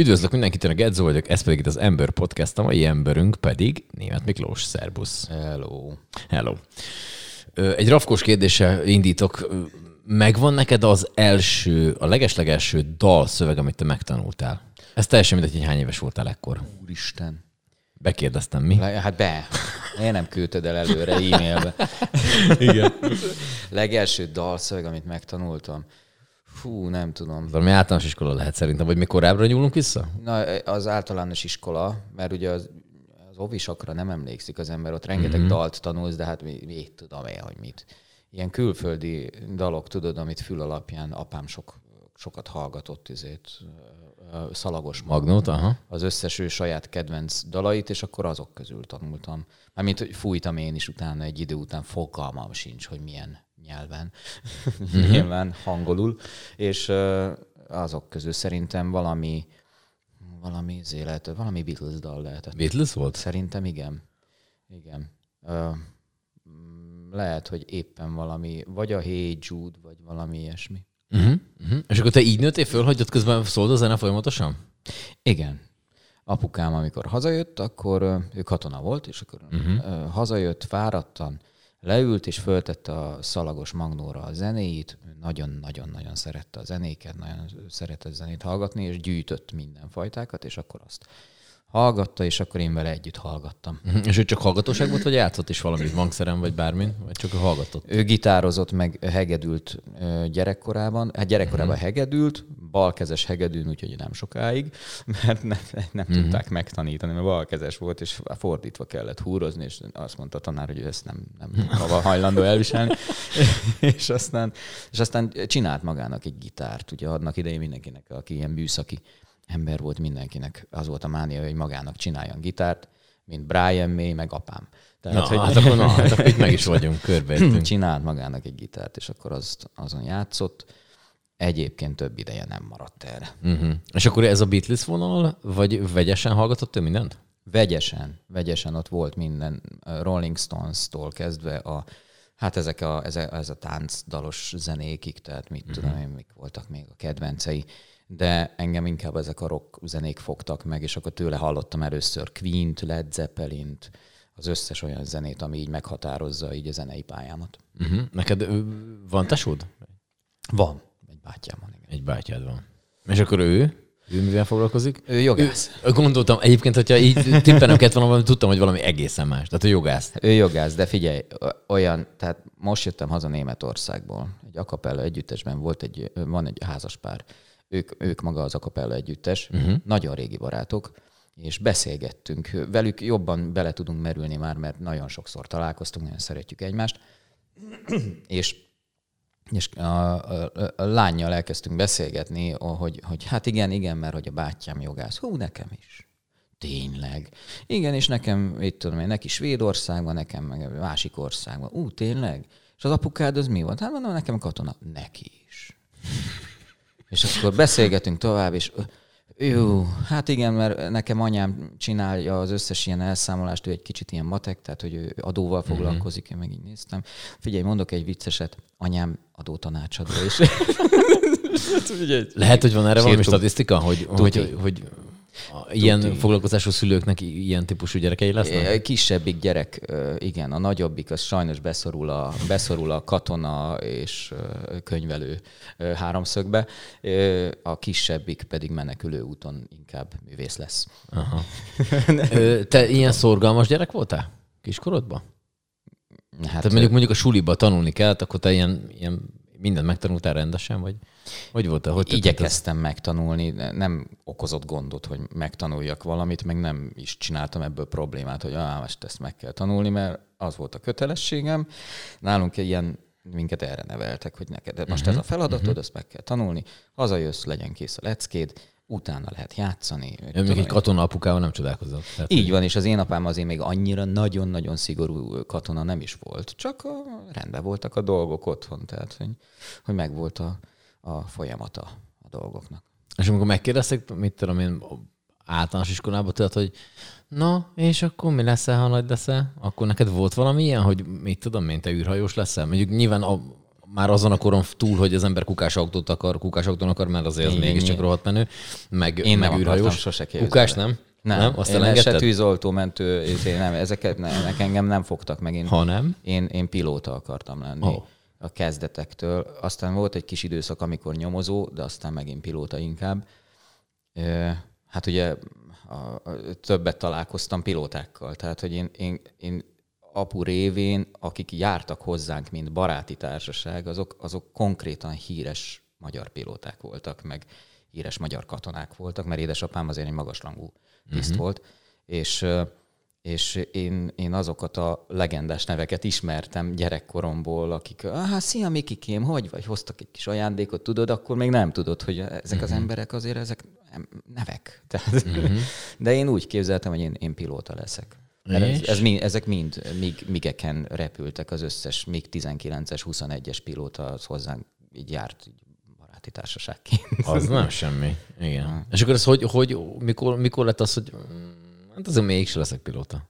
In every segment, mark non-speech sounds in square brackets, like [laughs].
Üdvözlök mindenkit, én a Gedzo vagyok, ez pedig itt az Ember Podcast, a mai emberünk pedig Német Miklós, szerbusz. Hello. Hello. Egy rafkós kérdéssel indítok. Megvan neked az első, a legeslegelső dalszöveg, amit te megtanultál? Ez teljesen mindegy, hogy hány éves voltál ekkor. Úristen. Bekérdeztem, mi? Le, hát be. Én nem küldted el előre e-mailbe. Igen. Legelső dalszöveg, amit megtanultam. Fú, nem tudom. Valami általános iskola lehet szerintem, vagy mi korábbra nyúlunk vissza? Na, az általános iskola, mert ugye az, az ovisakra nem emlékszik az ember, ott rengeteg mm-hmm. dalt tanulsz, de hát mi, mit tudom én, hogy mit. Ilyen külföldi dalok, tudod, amit fül alapján apám sok, sokat hallgatott, izét, szalagos Magnót, aha. az összes ő saját kedvenc dalait, és akkor azok közül tanultam. Mármint, hogy fújtam én is utána, egy idő után fogalmam sincs, hogy milyen nyelven, [laughs] nyilván hangolul, és azok közül szerintem valami valami lehet, valami Beatles dal lehetett. Beatles volt? Szerintem igen. Igen. Ö, mm, lehet, hogy éppen valami, vagy a Hey Jude, vagy valami ilyesmi. Uh-huh, uh-huh. És akkor te így nőttél föl, hogy ott közben szólt a zene folyamatosan? Igen. Apukám, amikor hazajött, akkor ő katona volt, és akkor uh-huh. hazajött fáradtan, leült és föltette a szalagos magnóra a zenéit, nagyon-nagyon-nagyon szerette a zenéket, nagyon szerette a zenét hallgatni, és gyűjtött minden fajtákat, és akkor azt hallgatta, és akkor én vele együtt hallgattam. Uh-huh. És ő csak hallgatóság volt, vagy játszott is valamit hangszeren, vagy bármin? Vagy csak hallgatott? Ő gitározott, meg hegedült gyerekkorában. Hát gyerekkorában uh-huh. hegedült, balkezes hegedűn, úgyhogy nem sokáig, [laughs] mert nem, nem uh-huh. tudták megtanítani, mert balkezes volt, és fordítva kellett húrozni, és azt mondta a tanár, hogy ő ezt nem, nem [laughs] hajlandó elviselni. [laughs] és, aztán, és aztán csinált magának egy gitárt. Ugye adnak idején mindenkinek, aki ilyen műszaki ember volt, mindenkinek az volt a mánia, hogy magának csináljon gitárt, mint Brian May, meg apám. Na, hát akkor, na, hát akkor itt meg is vagyunk, körbeértünk. [clears throat] csinált magának egy gitárt, és akkor azt, azon játszott. Egyébként több ideje nem maradt erre. Uh-huh. És akkor ez a Beatles vonal, vagy vegyesen hallgatott ő mindent? Vegyesen, vegyesen ott volt minden, Rolling Stones-tól kezdve a, hát ezek a, ez a, ez a táncdalos zenékig, tehát mit uh-huh. tudom én, mik voltak még a kedvencei, de engem inkább ezek a rock zenék fogtak meg, és akkor tőle hallottam először Queen-t, Led Zeppelin-t, az összes olyan zenét, ami így meghatározza így a zenei pályámat. Uh-huh. Neked van tesód? Van. Egy bátyám van, igen. Egy bátyád van. És akkor ő? Ő mivel foglalkozik? Ő jogász. Ő, gondoltam, egyébként, hogyha így tippenem kellett volna, valami, tudtam, hogy valami egészen más. Tehát ő jogász. Ő jogász, de figyelj, olyan, tehát most jöttem haza Németországból. Egy akapella együttesben volt egy, van egy házaspár. Ők, ők maga az akapella együttes, uh-huh. nagyon régi barátok, és beszélgettünk. Velük jobban bele tudunk merülni már, mert nagyon sokszor találkoztunk, nagyon szeretjük egymást. [clears throat] és és a, a, a lányjal elkezdtünk beszélgetni, hogy, hogy hát igen, igen, mert hogy a bátyám jogász. Hú, nekem is. Tényleg. Igen, és nekem, mit tudom én, neki Svédországban, nekem meg másik országban. Ú, tényleg? És az apukád az mi volt? Hát mondom, nekem katona. Neki is. És akkor beszélgetünk tovább, és jó, hát igen, mert nekem anyám csinálja az összes ilyen elszámolást, ő egy kicsit ilyen matek, tehát hogy ő adóval foglalkozik, én meg így néztem. Figyelj, mondok egy vicceset, anyám adótanácsadó is. [laughs] Lehet, hogy van erre valami statisztika, hogy, hogy, hogy ilyen Tuti. foglalkozású szülőknek ilyen típusú gyerekei lesznek? Kisebbik gyerek, ö, igen, a nagyobbik az sajnos beszorul a, beszorul a katona és ö, könyvelő háromszögbe, a kisebbik pedig menekülő úton inkább művész lesz. Aha. [laughs] Te ilyen szorgalmas gyerek voltál kiskorodban? Hát, Tehát mondjuk, mondjuk a suliba tanulni kellett, akkor te ilyen, ilyen mindent megtanultál rendesen, vagy hogy volt? Hogy Igyekeztem megtanulni, nem okozott gondot, hogy megtanuljak valamit, meg nem is csináltam ebből problémát, hogy ah, most ezt meg kell tanulni, mert az volt a kötelességem. Nálunk ilyen minket erre neveltek, hogy neked most uh-huh, ez a feladatod, uh-huh. ezt meg kell tanulni, hazajössz, legyen kész a leckéd, utána lehet játszani. Ja, még egy katona apukával nem csodálkozott. Tehát, Így van, és az én apám azért még annyira nagyon-nagyon szigorú katona nem is volt. Csak rendben voltak a dolgok otthon, tehát hogy, hogy megvolt a, a folyamata a dolgoknak. És amikor megkérdezték, mit tudom én, általános iskolában, tudod, hogy na, és akkor mi leszel, ha nagy leszel? Akkor neked volt valami ilyen, hogy mit tudom én, te űrhajós leszel? Mondjuk nyilván a már azon a koron túl, hogy az ember kukás autót akar, kukás autón akar, mert azért az Igen, mégiscsak igen. rohadt menő, meg, Én meg nem űrhajós. sose képzelni. Kukás nem? Nem, nem? Azt én se tűzoltó, mentő, izé, nem, ezeket ne, engem nem fogtak meg. Én, Ha nem? én, én pilóta akartam lenni oh. a kezdetektől. Aztán volt egy kis időszak, amikor nyomozó, de aztán megint pilóta inkább. Hát ugye a, a, többet találkoztam pilótákkal, tehát hogy én, én, én apu révén, akik jártak hozzánk, mint baráti társaság, azok, azok konkrétan híres magyar pilóták voltak, meg híres magyar katonák voltak, mert édesapám azért egy magasrangú tiszt uh-huh. volt, és és én, én azokat a legendás neveket ismertem gyerekkoromból, akik, ah, szia Mikikém, hogy vagy, hoztak egy kis ajándékot, tudod, akkor még nem tudod, hogy ezek az emberek azért, ezek nevek. Tehát, [laughs] De én úgy képzeltem, hogy én, én pilóta leszek. Mert Ez, ez, mind, ezek mind mig, migeken repültek, az összes MiG-19-es, 21-es pilóta az hozzánk így járt így baráti társaságként. Az nem semmi. Igen. És akkor ez hogy, hogy mikor, mikor lett az, hogy mm, hát azért mégse leszek pilóta?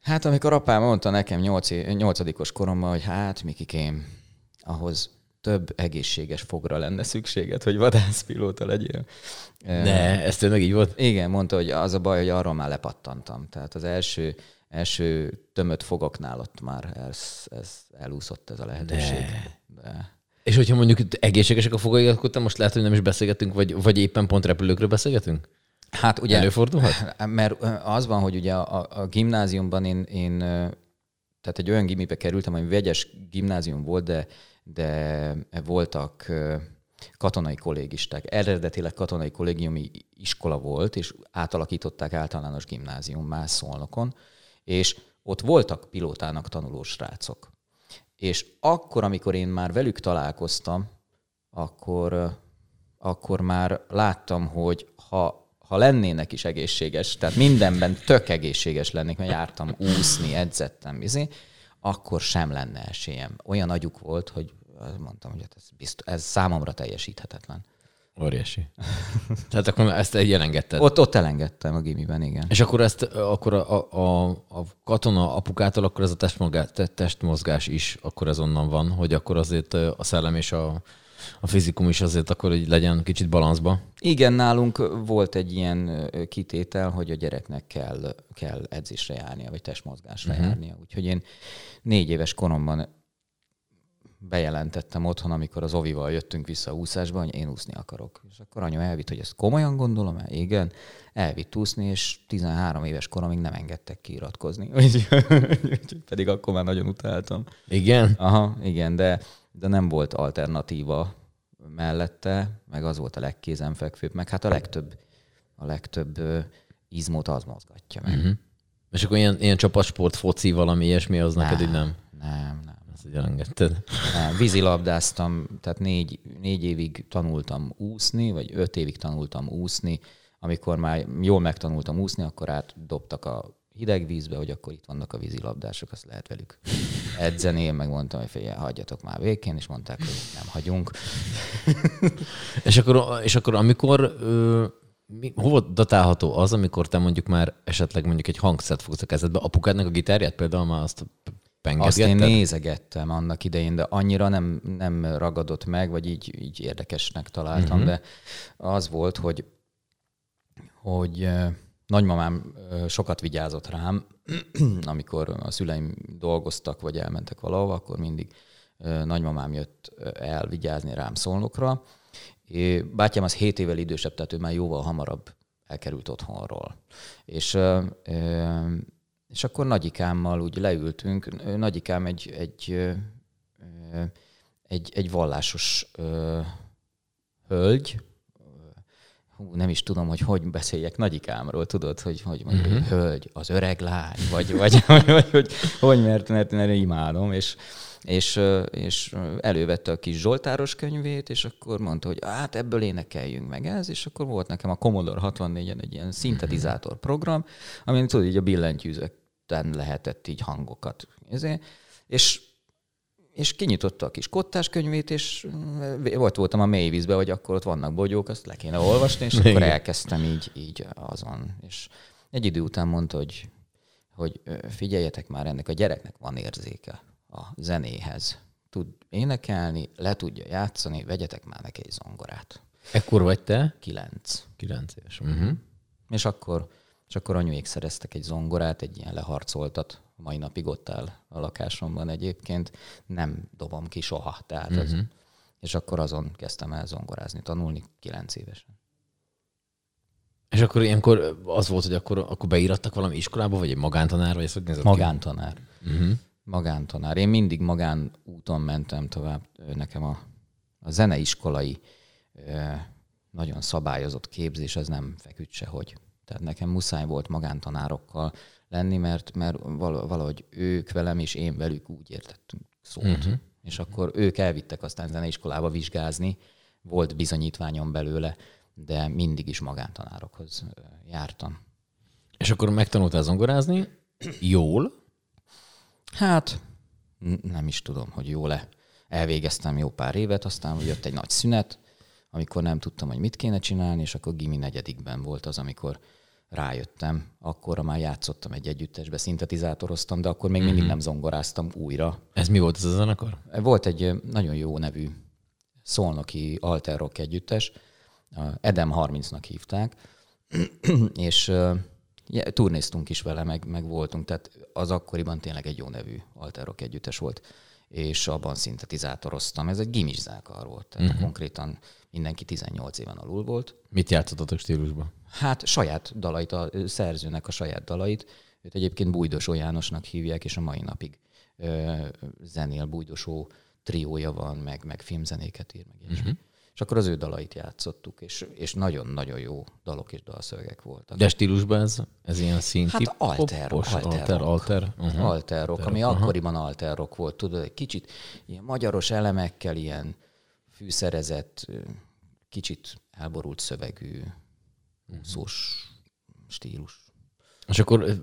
Hát amikor apám mondta nekem nyolc, nyolcadikos koromban, hogy hát Mikikém, ahhoz több egészséges fogra lenne szükséged, hogy vadászpilóta legyél. Ne, ez tényleg így volt? Igen, mondta, hogy az a baj, hogy arról már lepattantam. Tehát az első, első tömött fogoknál ott már ez, ez elúszott ez a lehetőség. De. De. És hogyha mondjuk egészségesek a fogai, akkor te most lehet, hogy nem is beszélgetünk, vagy, vagy éppen pont repülőkről beszélgetünk? Hát ugye, Előfordulhat? [laughs] mert az van, hogy ugye a, a gimnáziumban én, én, tehát egy olyan gimibe kerültem, ami vegyes gimnázium volt, de, de voltak katonai kollégisták. Eredetileg katonai kollégiumi iskola volt, és átalakították általános gimnáziummá Szolnokon, és ott voltak pilótának tanuló srácok. És akkor, amikor én már velük találkoztam, akkor, akkor már láttam, hogy ha, ha lennének is egészséges, tehát mindenben tök egészséges lennék, mert jártam úszni, edzettem, izé, akkor sem lenne esélyem. Olyan agyuk volt, hogy azt mondtam, hogy hát ez, bizt, ez számomra teljesíthetetlen. Óriási. [laughs] Tehát akkor ezt így elengedted. Ott, ott elengedtem a gimiben, igen. És akkor ezt akkor a, a, a katona apukától akkor ez a testmozgás, te- testmozgás is akkor ez onnan van, hogy akkor azért a szellem és a, a fizikum is azért akkor így legyen kicsit balanszba. Igen, nálunk volt egy ilyen kitétel, hogy a gyereknek kell, kell edzésre járnia, vagy testmozgásra uh-huh. járnia. Úgyhogy én négy éves koromban bejelentettem otthon, amikor az Ovival jöttünk vissza a úszásba, hogy én úszni akarok. És akkor anyu elvitt, hogy ezt komolyan gondolom el? Igen. Elvitt úszni, és 13 éves koromig nem engedtek kiiratkozni. [laughs] Úgyhogy pedig akkor már nagyon utáltam. Igen? Aha, igen, de, de nem volt alternatíva mellette, meg az volt a legkézenfekvőbb, meg hát a legtöbb, a legtöbb izmot az mozgatja meg. Uh-huh. És akkor ilyen, ilyen csapatsport, foci, valami ilyesmi, az neked így nem? Nem, nem. Ezt így elengedted. nem. Vízilabdáztam, tehát négy, négy évig tanultam úszni, vagy öt évig tanultam úszni. Amikor már jól megtanultam úszni, akkor átdobtak a hideg vízbe, hogy akkor itt vannak a vízilabdások, azt lehet velük edzeni. Én megmondtam, hogy figyelj, hagyjatok már végén, és mondták, hogy nem hagyunk. [laughs] És akkor, és akkor amikor, ö, mi, hova datálható az, amikor te mondjuk már esetleg mondjuk egy hangszert fogsz a kezedbe, apukádnak a gitárját például már azt Azt én nézegettem annak idején, de annyira nem, nem ragadott meg, vagy így, így érdekesnek találtam, uh-huh. de az volt, hogy, hogy nagymamám sokat vigyázott rám, [clears throat] amikor a szüleim dolgoztak, vagy elmentek valahova, akkor mindig nagymamám jött el vigyázni rám szolnokra. Bátyám az 7 évvel idősebb, tehát ő már jóval hamarabb elkerült otthonról. És és akkor nagyikámmal úgy leültünk. Nagyikám egy, egy, egy, egy vallásos hölgy, hú, nem is tudom, hogy hogy beszéljek nagyikámról, tudod, hogy, hogy mondjuk, uh-huh. hölgy, az öreg lány, vagy, vagy, [laughs] vagy, vagy hogy, hogy mert, mert, mert imádom, és, és, és elővette a kis Zsoltáros könyvét, és akkor mondta, hogy hát ebből énekeljünk meg ez, és akkor volt nekem a Commodore 64-en egy ilyen szintetizátor program, amin tudod, így a billentyűzeten lehetett így hangokat. Ezért, és és kinyitotta a kis kottás könyvét, és mm, volt voltam a mély vízbe, hogy akkor ott vannak bogyók, azt le kéne olvasni, és akkor elkezdtem így, így azon. És egy idő után mondta, hogy, hogy figyeljetek már, ennek a gyereknek van érzéke a zenéhez. tud énekelni, le tudja játszani, vegyetek már neki egy zongorát. Ekkor vagy te? Kilenc. Kilenc éves. Uh-huh. És akkor, és akkor anyuék szereztek egy zongorát, egy ilyen leharcoltat, mai napig ott áll a lakásomban egyébként, nem dobom ki soha. Tehát uh-huh. az, és akkor azon kezdtem el zongorázni, tanulni kilenc évesen. És akkor ilyenkor az volt, hogy akkor, akkor beírattak valami iskolába, vagy egy magántanár, vagy ez hogy nézett Magántanár. Uh-huh. Magántanár. Én mindig magán úton mentem tovább. Nekem a, a zeneiskolai nagyon szabályozott képzés, az nem feküdt sehogy. Tehát nekem muszáj volt magántanárokkal lenni, mert, mert valahogy ők velem és én velük úgy értettünk szót. Uh-huh. És akkor ők elvittek aztán zeneiskolába vizsgázni, volt bizonyítványom belőle, de mindig is magántanárokhoz jártam. És akkor megtanultál zongorázni? Jól? Hát, nem is tudom, hogy jól-e. Elvégeztem jó pár évet, aztán jött egy nagy szünet, amikor nem tudtam, hogy mit kéne csinálni, és akkor gimi negyedikben volt az, amikor rájöttem. Akkor már játszottam egy együttesbe, szintetizátoroztam, de akkor még mindig mhm. nem zongoráztam újra. Ez mi volt ez a zenekar? Volt egy nagyon jó nevű szolnoki alter rock együttes, Edem 30-nak hívták, [clears throat] és ja, turnéztunk is vele, meg, meg voltunk, tehát az akkoriban tényleg egy jó nevű alter rock együttes volt, és abban szintetizátoroztam. Ez egy gimis zenekar volt, tehát uh-huh. konkrétan mindenki 18 éven alul volt. Mit játszottatok stílusban? Hát saját dalait, a szerzőnek a saját dalait. Őt egyébként Bújdosó Jánosnak hívják, és a mai napig ö, zenél Bújdosó triója van, meg, meg filmzenéket ír, meg Uh-huh. És akkor az ő dalait játszottuk, és, és nagyon-nagyon jó dalok és dalszövegek voltak. De stílusban ez, ez ilyen szín Hát alter, alter, alter, alter, uh-huh. alter rock, ami uh-huh. akkoriban alter rock volt, tudod, egy kicsit ilyen magyaros elemekkel, ilyen fűszerezett, kicsit elborult szövegű, úszós stílus. És akkor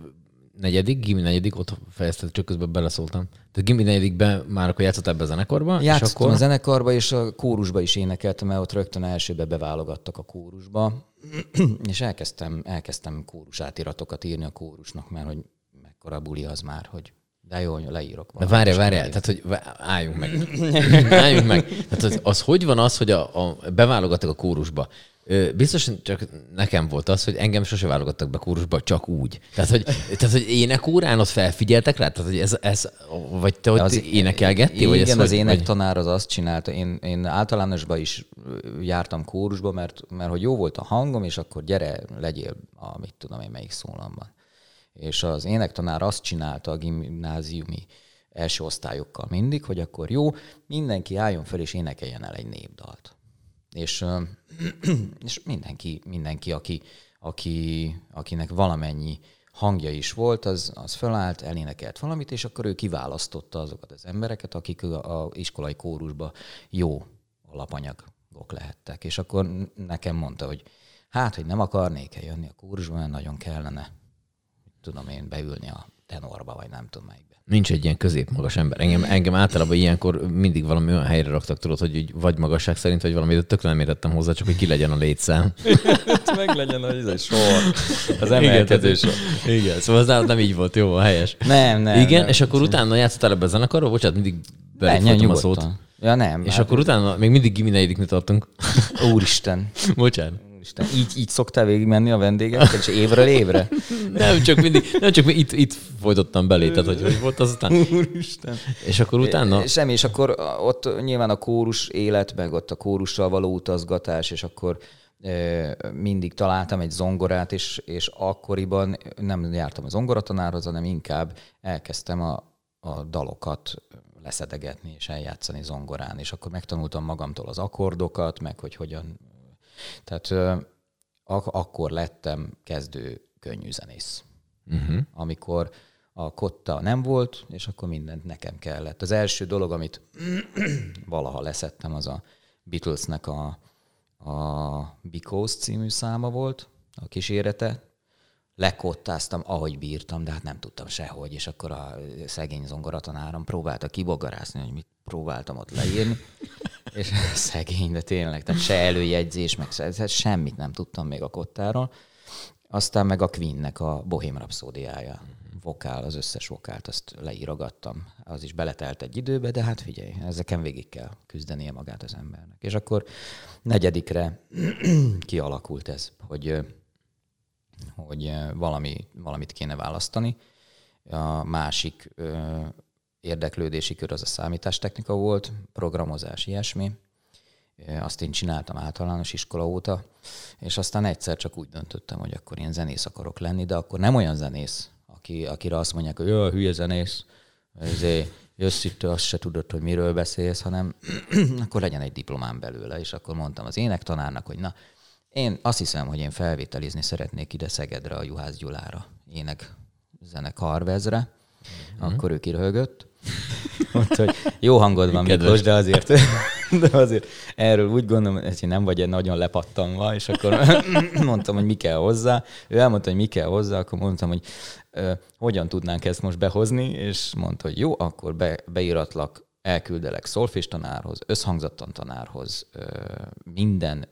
negyedik, gimi negyedik, ott fejezted, csak közben beleszóltam. Tehát gimi negyedikben már akkor játszott ebbe a zenekarba? Játszottam és akkor... a zenekarba, és a kórusba is énekeltem, mert ott rögtön elsőbe beválogattak a kórusba, [clears throat] és elkezdtem, elkezdtem kórus átiratokat írni a kórusnak, mert hogy mekkora buli az már, hogy de jó, leírok. De várjál, várjál, tehát hogy álljunk meg. [clears throat] álljunk meg. Tehát az, az hogy van az, hogy a, a beválogattak a kórusba? Biztos csak nekem volt az, hogy engem sose válogattak be kórusba csak úgy. Tehát, hogy, tehát, hogy énekórán ott felfigyeltek rá? Tehát, hogy ez, ez vagy te ott az, énekelgettél? Igen, vagy ez, az énektanár az azt csinálta. Én, én általánosban is jártam kórusba, mert, mert hogy jó volt a hangom, és akkor gyere, legyél a, mit tudom én, melyik szólamban. És az énektanár azt csinálta a gimnáziumi első osztályokkal mindig, hogy akkor jó, mindenki álljon fel és énekeljen el egy népdalt. És, [clears throat] és mindenki, mindenki aki, aki, akinek valamennyi hangja is volt, az, az fölállt, elénekelt valamit, és akkor ő kiválasztotta azokat az embereket, akik a, iskolai kórusba jó alapanyagok lehettek. És akkor nekem mondta, hogy hát, hogy nem akarnék -e jönni a kórusba, mert nagyon kellene tudom én beülni a tenorba, vagy nem tudom melyikbe. Nincs egy ilyen középmagas ember. Engem, engem általában ilyenkor mindig valami olyan helyre raktak, tudod, hogy vagy magasság szerint, vagy valami, tökre nem értettem hozzá, csak hogy ki legyen a létszám. meg legyen a izé, sor. Az emelkedő sor. Igen, szóval az nem így volt, jó, a helyes. Nem, nem. Igen, nem, és akkor utána játszottál ebbe a zenekarba, bocsánat, mindig belefogtam a szót. Ja, nem. És hát akkor utána még mindig gimi tartunk. Úristen. Bocsánat. Isten, így, így szoktál végigmenni a vendégekkel, és évről évre? [laughs] nem, csak mindig, nem csak itt, itt folytottam belé, tehát hogy, hogy volt azután. Úristen. És akkor utána? Semmi, és akkor ott nyilván a kórus élet, meg ott a kórussal való utazgatás, és akkor mindig találtam egy zongorát, és, és akkoriban nem jártam a zongoratanárhoz, hanem inkább elkezdtem a, a dalokat leszedegetni és eljátszani zongorán, és akkor megtanultam magamtól az akkordokat, meg hogy hogyan tehát ak- akkor lettem kezdő könnyű zenész. Uh-huh. Amikor a kotta nem volt, és akkor mindent nekem kellett. Az első dolog, amit [clears throat] valaha leszettem, az a Beatlesnek a, a Because című száma volt, a kísérete. Lekottáztam, ahogy bírtam, de hát nem tudtam sehogy, és akkor a szegény zongoratanárom próbálta kibogarászni, hogy mit próbáltam ott leírni. [laughs] És [laughs] szegény, de tényleg, tehát se előjegyzés, meg se, semmit nem tudtam még a kottáról. aztán meg a Queennek a Bohém Rhapsódiája. Vokál, az összes vokált, azt leírogattam. Az is beletelt egy időbe, de hát figyelj, ezeken végig kell küzdenie magát az embernek. És akkor negyedikre [clears throat] kialakult ez, hogy, hogy valami, valamit kéne választani. A másik érdeklődési kör az a számítástechnika volt, programozás, ilyesmi. Azt én csináltam általános iskola óta, és aztán egyszer csak úgy döntöttem, hogy akkor én zenész akarok lenni, de akkor nem olyan zenész, aki, akire azt mondják, hogy jó, hülye zenész, ezért jössz itt, azt se tudod, hogy miről beszélsz, hanem [clears throat] akkor legyen egy diplomám belőle, és akkor mondtam az énektanárnak, hogy na, én azt hiszem, hogy én felvételizni szeretnék ide Szegedre, a Juhász Gyulára, ének zene karvezre, mm-hmm. akkor ő kiröhögött, [laughs] Mondta, hogy jó hangod van, Miklós, de azért, [laughs] de azért erről úgy gondolom, hogy nem vagy egy nagyon lepattanva, és akkor [laughs] mondtam, hogy mi kell hozzá. Ő elmondta, hogy mi kell hozzá, akkor mondtam, hogy ö, hogyan tudnánk ezt most behozni, és mondta, hogy jó, akkor be, beíratlak, elküldelek szolfés tanárhoz, összhangzattan tanárhoz, ö, minden,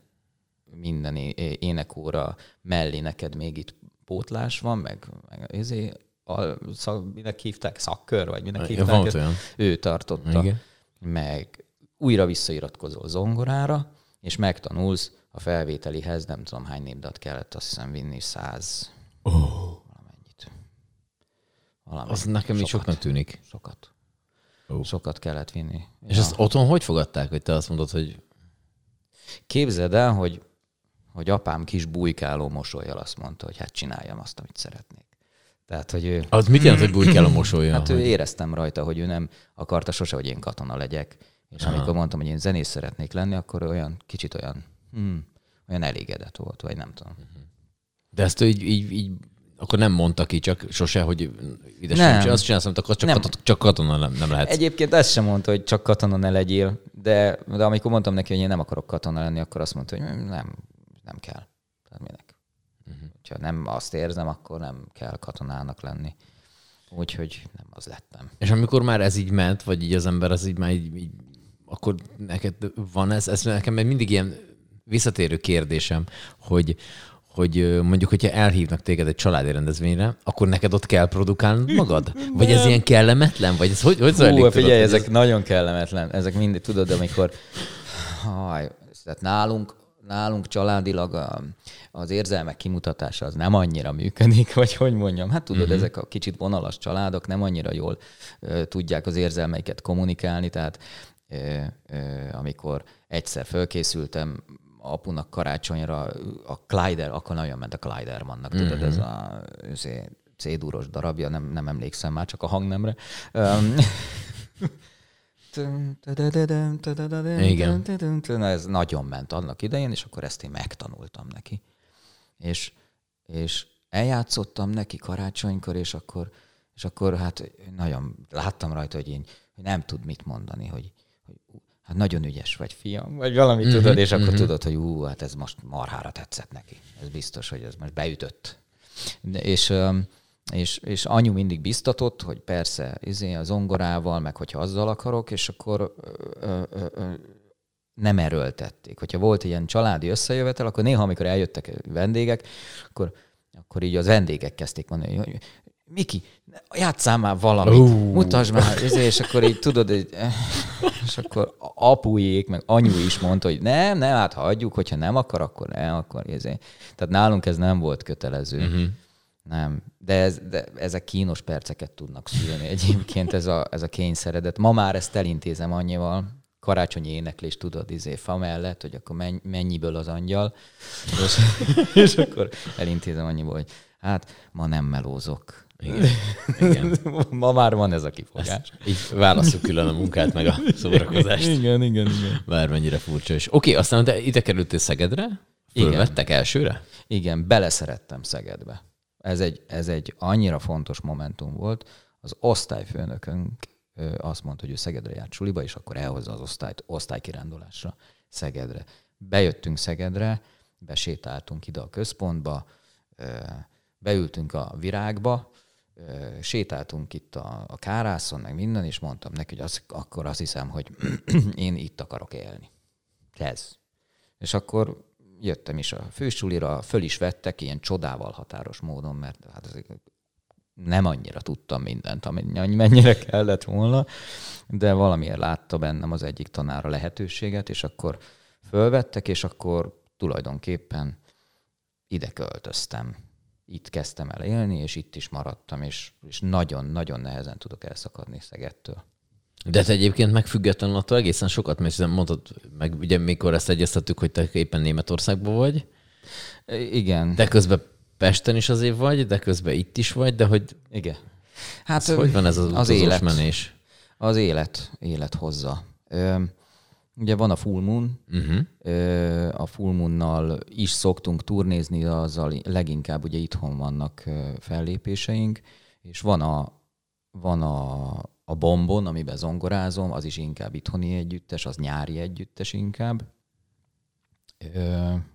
minden énekóra mellé neked még itt pótlás van, meg, meg ezért a, szak, minek hívták, szakkör, vagy minek hívták, ja, ő tartotta. Igen. Meg újra visszairatkozol zongorára, és megtanulsz a felvételihez, nem tudom hány népdat kellett, azt hiszem vinni, száz oh. valamennyit. Valamennyit. Az nekem sokat, is soknak tűnik. Sokat. Oh. Sokat kellett vinni. És ja. ezt otthon hogy fogadták, hogy te azt mondod, hogy... Képzeld el, hogy, hogy apám kis bujkáló mosolyjal azt mondta, hogy hát csináljam azt, amit szeretnék. Tehát, hogy ő... Az mit jelent, hogy bújj kell a mosolya? Hát hogy... ő éreztem rajta, hogy ő nem akarta sose, hogy én katona legyek. És Aha. amikor mondtam, hogy én zenész szeretnék lenni, akkor olyan kicsit olyan, hmm, olyan elégedett volt, vagy nem tudom. De ezt így, így, így akkor nem mondta ki, csak sose, hogy ide nem. sem azt csinálsz, amit akkor csak, nem. Katona, csak katona nem, nem lehet. Egyébként ezt sem mondta, hogy csak katona ne legyél, de, de amikor mondtam neki, hogy én nem akarok katona lenni, akkor azt mondta, hogy nem, nem kell. Tehát minek? Ha nem azt érzem, akkor nem kell katonának lenni. Úgyhogy nem az lettem. És amikor már ez így ment, vagy így az ember az így már így, így akkor neked van ez? Ez nekem mindig ilyen visszatérő kérdésem, hogy, hogy mondjuk, hogyha elhívnak téged egy családi rendezvényre, akkor neked ott kell produkálnod magad? Vagy ez ilyen kellemetlen? Vagy ez hogy, hogy zajlik? Hú, figyelj, tudod, ezek ez... nagyon kellemetlen. Ezek mindig, tudod, amikor haj, tehát nálunk, nálunk családilag az érzelmek kimutatása az nem annyira működik, [laughs] vagy hogy mondjam. Hát tudod, uh-huh. ezek a kicsit vonalas családok nem annyira jól ö, tudják az érzelmeiket kommunikálni, tehát ö, ö, amikor egyszer fölkészültem apunak karácsonyra, a Kleider, akkor nagyon ment a Kleidermannak, uh-huh. tudod, ez mhm. a C-dúros darabja, nem, nem emlékszem már, csak a hangnemre. [laughs] Igen. Ez nagyon ment annak idején, és akkor ezt én megtanultam neki és, és eljátszottam neki karácsonykor, és akkor, és akkor hát nagyon láttam rajta, hogy én hogy nem tud mit mondani, hogy, hogy hát nagyon ügyes vagy, fiam, vagy valami mm-hmm, tudod, és akkor mm-hmm. tudod, hogy ú, hát ez most marhára tetszett neki. Ez biztos, hogy ez most beütött. De, és, és, és anyu mindig biztatott, hogy persze, izé a zongorával, meg hogyha azzal akarok, és akkor ö, ö, ö, nem erőltették. Hogyha volt ilyen családi összejövetel, akkor néha, amikor eljöttek vendégek, akkor, akkor így az vendégek kezdték mondani, hogy Miki, játsszál már valamit, uh. mutasd már, és akkor így tudod, és akkor apujék, meg anyu is mondta, hogy nem, nem, hát hagyjuk, hogyha nem akar, akkor nem, akkor ezért. Tehát nálunk ez nem volt kötelező. Uh-huh. Nem, de, ez, de ezek kínos perceket tudnak szülni egyébként, ez a, ez a kényszeredet. Ma már ezt elintézem annyival, karácsonyi éneklés, tudod, izé, fa mellett, hogy akkor mennyiből az angyal, és, [laughs] és akkor elintézem annyiból, hogy hát ma nem melózok. Igen. igen. [laughs] Ma már van ez a kifogás. Ezt így válaszuk külön a munkát, meg a szórakozást. Igen, igen, igen. Bármennyire furcsa is. Oké, aztán te ide kerültél Szegedre? Fölvettek igen. elsőre? Igen, beleszerettem Szegedbe. Ez egy, ez egy annyira fontos momentum volt. Az osztályfőnökünk azt mondta, hogy ő Szegedre járt suliba, és akkor elhozza az osztályt osztálykirándulásra Szegedre. Bejöttünk Szegedre, besétáltunk ide a központba, beültünk a virágba, sétáltunk itt a, a kárászon, meg minden, és mondtam neki, hogy az, akkor azt hiszem, hogy [clears throat] én itt akarok élni. Ez. És akkor jöttem is a fősulira, föl is vettek ilyen csodával határos módon, mert hát ez nem annyira tudtam mindent, amennyire kellett volna, de valamiért látta bennem az egyik tanára lehetőséget, és akkor fölvettek, és akkor tulajdonképpen ide költöztem. Itt kezdtem el élni, és itt is maradtam, és nagyon-nagyon nehezen tudok elszakadni Szegettől. De te egyébként megfüggetlenül attól egészen sokat, mert mondtad, meg ugye mikor ezt egyeztettük, hogy te éppen Németországban vagy. Igen. De közben Pesten is azért vagy, de közben itt is vagy, de hogy... Igen. Hát, ez hogy van ez az, az élet, menés? Az élet, élet hozza. Ö, ugye van a Full Moon, uh-huh. ö, a Full Moonnal is szoktunk turnézni, azzal leginkább ugye itthon vannak fellépéseink, és van a, van a, a Bombon, amiben zongorázom, az is inkább itthoni együttes, az nyári együttes inkább.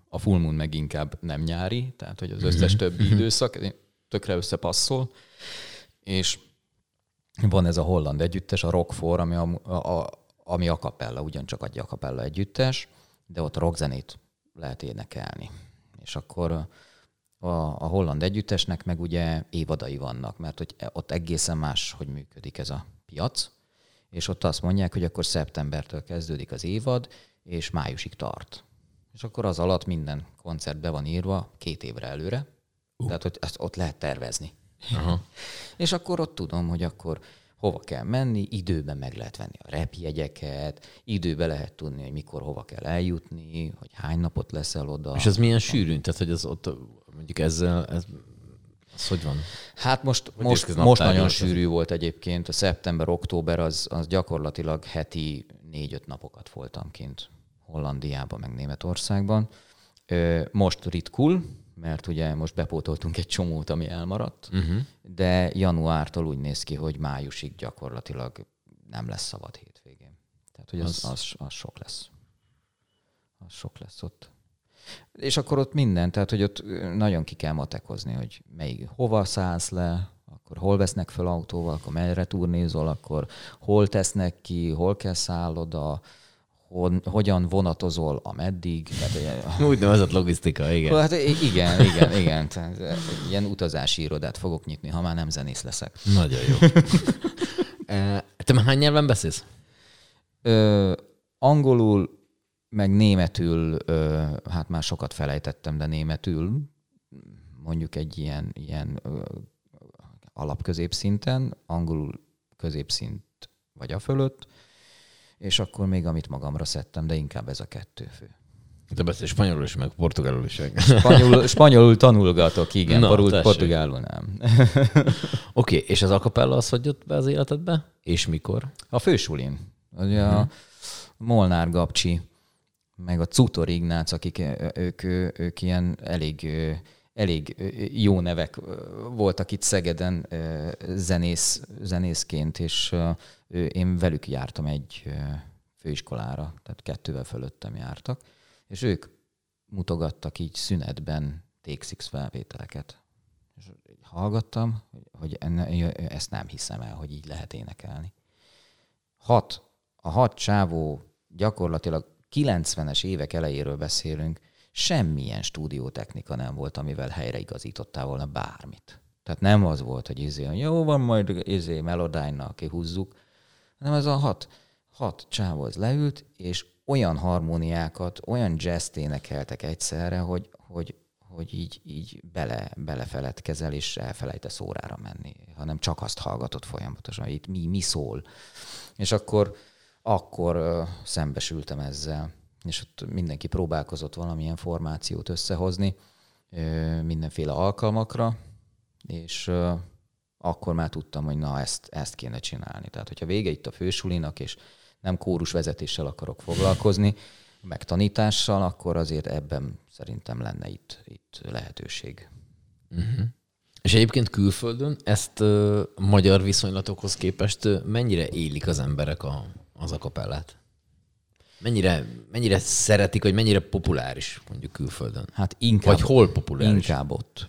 A full moon meg inkább nem nyári, tehát hogy az összes mhm. többi időszak tökre összepasszol, és van ez a holland együttes, a Rockfor, ami a, a, ami a kapella, ugyancsak a kapella együttes, de ott rockzenét lehet énekelni. És akkor a, a holland együttesnek meg ugye évadai vannak, mert hogy ott egészen más, hogy működik ez a piac, és ott azt mondják, hogy akkor szeptembertől kezdődik az évad, és májusig tart és akkor az alatt minden koncert be van írva két évre előre, uh. tehát hogy ezt ott lehet tervezni. Aha. [laughs] és akkor ott tudom, hogy akkor hova kell menni, időben meg lehet venni a repjegyeket, időben lehet tudni, hogy mikor hova kell eljutni, hogy hány napot leszel oda. És ez milyen sűrűn? Tehát, hogy az ott mondjuk ezzel, ez, ez hogy van? Hát most, hogy most, most nagyon sűrű volt egyébként. A szeptember-október az, az gyakorlatilag heti négy-öt napokat voltam kint. Hollandiában, meg Németországban. Most ritkul, mert ugye most bepótoltunk egy csomót, ami elmaradt, uh-huh. de januártól úgy néz ki, hogy májusig gyakorlatilag nem lesz szabad hétvégén. Tehát, hogy az, az, az, az sok lesz. Az sok lesz ott. És akkor ott minden, tehát, hogy ott nagyon ki kell matekozni, hogy melyik, hova szállsz le, akkor hol vesznek fel autóval, akkor merre turnézol, akkor hol tesznek ki, hol kell szálloda, hogyan vonatozol, ameddig. Tehát, [laughs] Úgynevezett logisztika, igen. Hát igen, igen, igen. Tehát, eh, ilyen utazási irodát fogok nyitni, ha már nem zenész leszek. Nagyon jó. [laughs] Te már hány nyelven beszélsz? Ö, angolul, meg németül, hát már sokat felejtettem, de németül, mondjuk egy ilyen, ilyen alapközépszinten, angolul középszint vagy a fölött, és akkor még amit magamra szedtem, de inkább ez a kettő fő. De beszél spanyolul is, meg portugálul is. Spanyolul, spanyolul tanulgatok, igen, Na, porul, portugálul nem. [laughs] Oké, okay, és az akapella az hogy jött be az életedbe? És mikor? A fősulin. Ugye uh-huh. a mhm. Molnár Gabcsi, meg a Cutor Ignác, akik ők, ők ilyen elég, elég jó nevek voltak itt Szegeden zenész, zenészként, és én velük jártam egy főiskolára, tehát kettővel fölöttem jártak, és ők mutogattak így szünetben TX felvételeket. És hallgattam, hogy enne, ezt nem hiszem el, hogy így lehet énekelni. Hat, a hat csávó gyakorlatilag 90-es évek elejéről beszélünk, semmilyen stúdiótechnika nem volt, amivel helyreigazítottál volna bármit. Tehát nem az volt, hogy izé, jó van, majd izé Melodyne-nal kihúzzuk, hanem ez a hat, hat csávóz leült, és olyan harmóniákat, olyan jazz énekeltek egyszerre, hogy, hogy, hogy így, így bele, belefeledkezel, és elfelejtesz órára menni, hanem csak azt hallgatott folyamatosan, hogy itt mi, mi szól. És akkor, akkor szembesültem ezzel, és ott mindenki próbálkozott valamilyen formációt összehozni mindenféle alkalmakra, és akkor már tudtam, hogy na, ezt, ezt kéne csinálni. Tehát, hogyha vége itt a fősulinak, és nem kórus vezetéssel akarok foglalkozni, meg tanítással, akkor azért ebben szerintem lenne itt, itt lehetőség. Uh-huh. És egyébként külföldön ezt uh, magyar viszonylatokhoz képest uh, mennyire élik az emberek a, az akapellát? Mennyire, mennyire szeretik, vagy mennyire populáris mondjuk külföldön? Hát inkább. Vagy hol populáris? Inkább ott.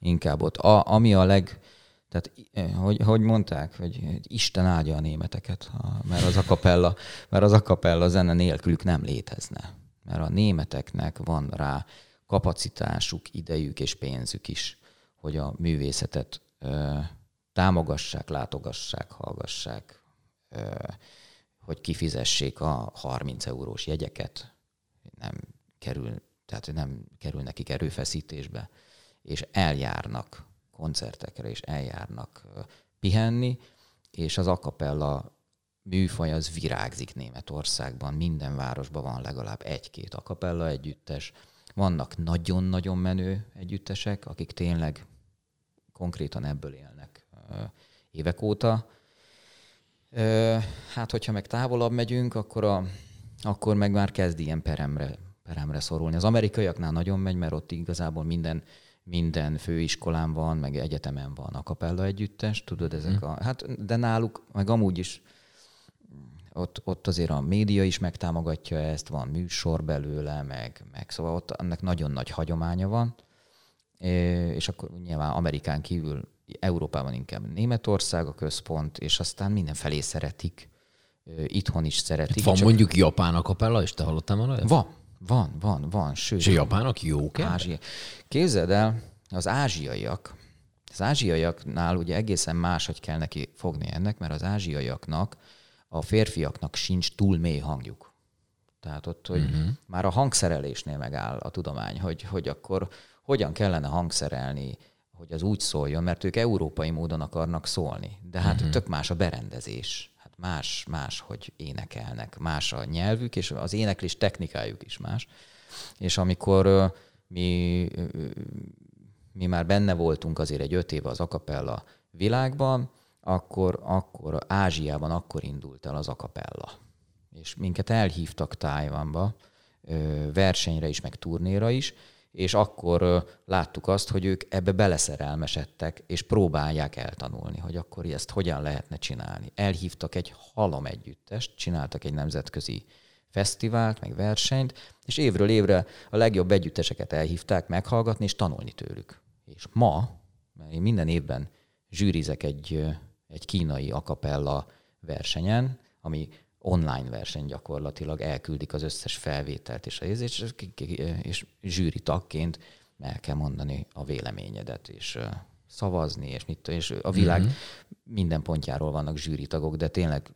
Inkább ott. A, ami a leg, tehát, eh, hogy, hogy mondták, hogy Isten áldja a németeket, mert az akapella, mert az akapella zene nélkülük nem létezne. mert a németeknek van rá kapacitásuk, idejük és pénzük is, hogy a művészetet ö, támogassák, látogassák, hallgassák, ö, hogy kifizessék a 30 eurós jegyeket, nem kerül, tehát nem kerül nekik erőfeszítésbe, és eljárnak koncertekre, és eljárnak pihenni, és az akapella műfaj az virágzik Németországban, minden városban van legalább egy-két akapella együttes, vannak nagyon-nagyon menő együttesek, akik tényleg konkrétan ebből élnek évek óta. Hát, hogyha meg távolabb megyünk, akkor, a, akkor meg már kezd ilyen peremre, peremre szorulni. Az amerikaiaknál nagyon megy, mert ott igazából minden, minden főiskolán van, meg egyetemen van a kapella együttes, tudod, ezek mhm. a, hát, de náluk, meg amúgy is ott, ott azért a média is megtámogatja ezt, van műsor belőle, meg, meg szóval ott ennek nagyon nagy hagyománya van, és akkor nyilván Amerikán kívül Európában inkább Németország a központ, és aztán mindenfelé szeretik, itthon is szeretik. Van csak... mondjuk japán a kapella, és te hallottál már olyat? Van, van, van, van. Sőt, és a japánok jók Ázsia. Képzeld el, az ázsiaiak, az ázsiaiaknál ugye egészen máshogy kell neki fogni ennek, mert az ázsiaiaknak a férfiaknak sincs túl mély hangjuk. Tehát ott, hogy uh-huh. már a hangszerelésnél megáll a tudomány, hogy, hogy akkor hogyan kellene hangszerelni, hogy az úgy szóljon, mert ők európai módon akarnak szólni. De hát uh-huh. tök más a berendezés. Hát más, más, hogy énekelnek. Más a nyelvük, és az éneklés technikájuk is más. És amikor uh, mi, uh, mi már benne voltunk azért egy öt éve az akapella világban, akkor, akkor Ázsiában akkor indult el az akapella. És minket elhívtak Tájvánba versenyre is, meg turnéra is, és akkor láttuk azt, hogy ők ebbe beleszerelmesedtek, és próbálják eltanulni, hogy akkor ezt hogyan lehetne csinálni. Elhívtak egy halom együttest, csináltak egy nemzetközi fesztivált, meg versenyt, és évről évre a legjobb együtteseket elhívták meghallgatni és tanulni tőlük. És ma, mert én minden évben zsűrizek egy egy kínai akapella versenyen, ami online verseny gyakorlatilag, elküldik az összes felvételt és, az, és, és zsűri tagként el kell mondani a véleményedet, és szavazni, és, mit, és a világ mm-hmm. minden pontjáról vannak zsűritagok, de tényleg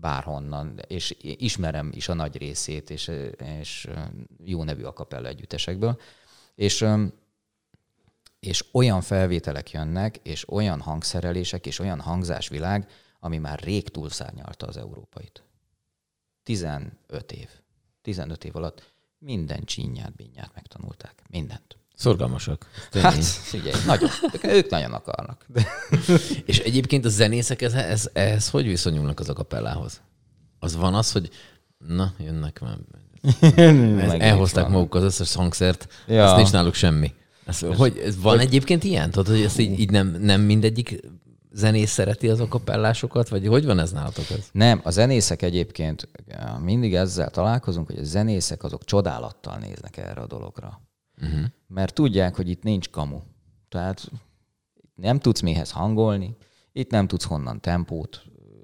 bárhonnan, és ismerem is a nagy részét, és, és jó nevű akapella együttesekből. És és olyan felvételek jönnek, és olyan hangszerelések, és olyan hangzásvilág, ami már rég túlszárnyalta az európait. 15 év. 15 év alatt minden csinyát, binyát megtanulták. Mindent. Szorgalmasak. Hát, figyelj, nagyon. Ők nagyon akarnak. [laughs] és egyébként a zenészek ez, ez, ehhez hogy viszonyulnak az akapellához? Az van az, hogy na, jönnek már. elhozták maguk az összes hangszert, ja. azt nincs náluk semmi. Ez, hogy ez van hogy... egyébként ilyen? Tudod, hogy ezt így, így nem, nem mindegyik zenész szereti az akapellásokat, vagy hogy van ez nálatok? Ez? Nem, a zenészek egyébként mindig ezzel találkozunk, hogy a zenészek azok csodálattal néznek erre a dologra. Uh-huh. Mert tudják, hogy itt nincs kamu. Tehát nem tudsz méhez hangolni, itt nem tudsz honnan tempót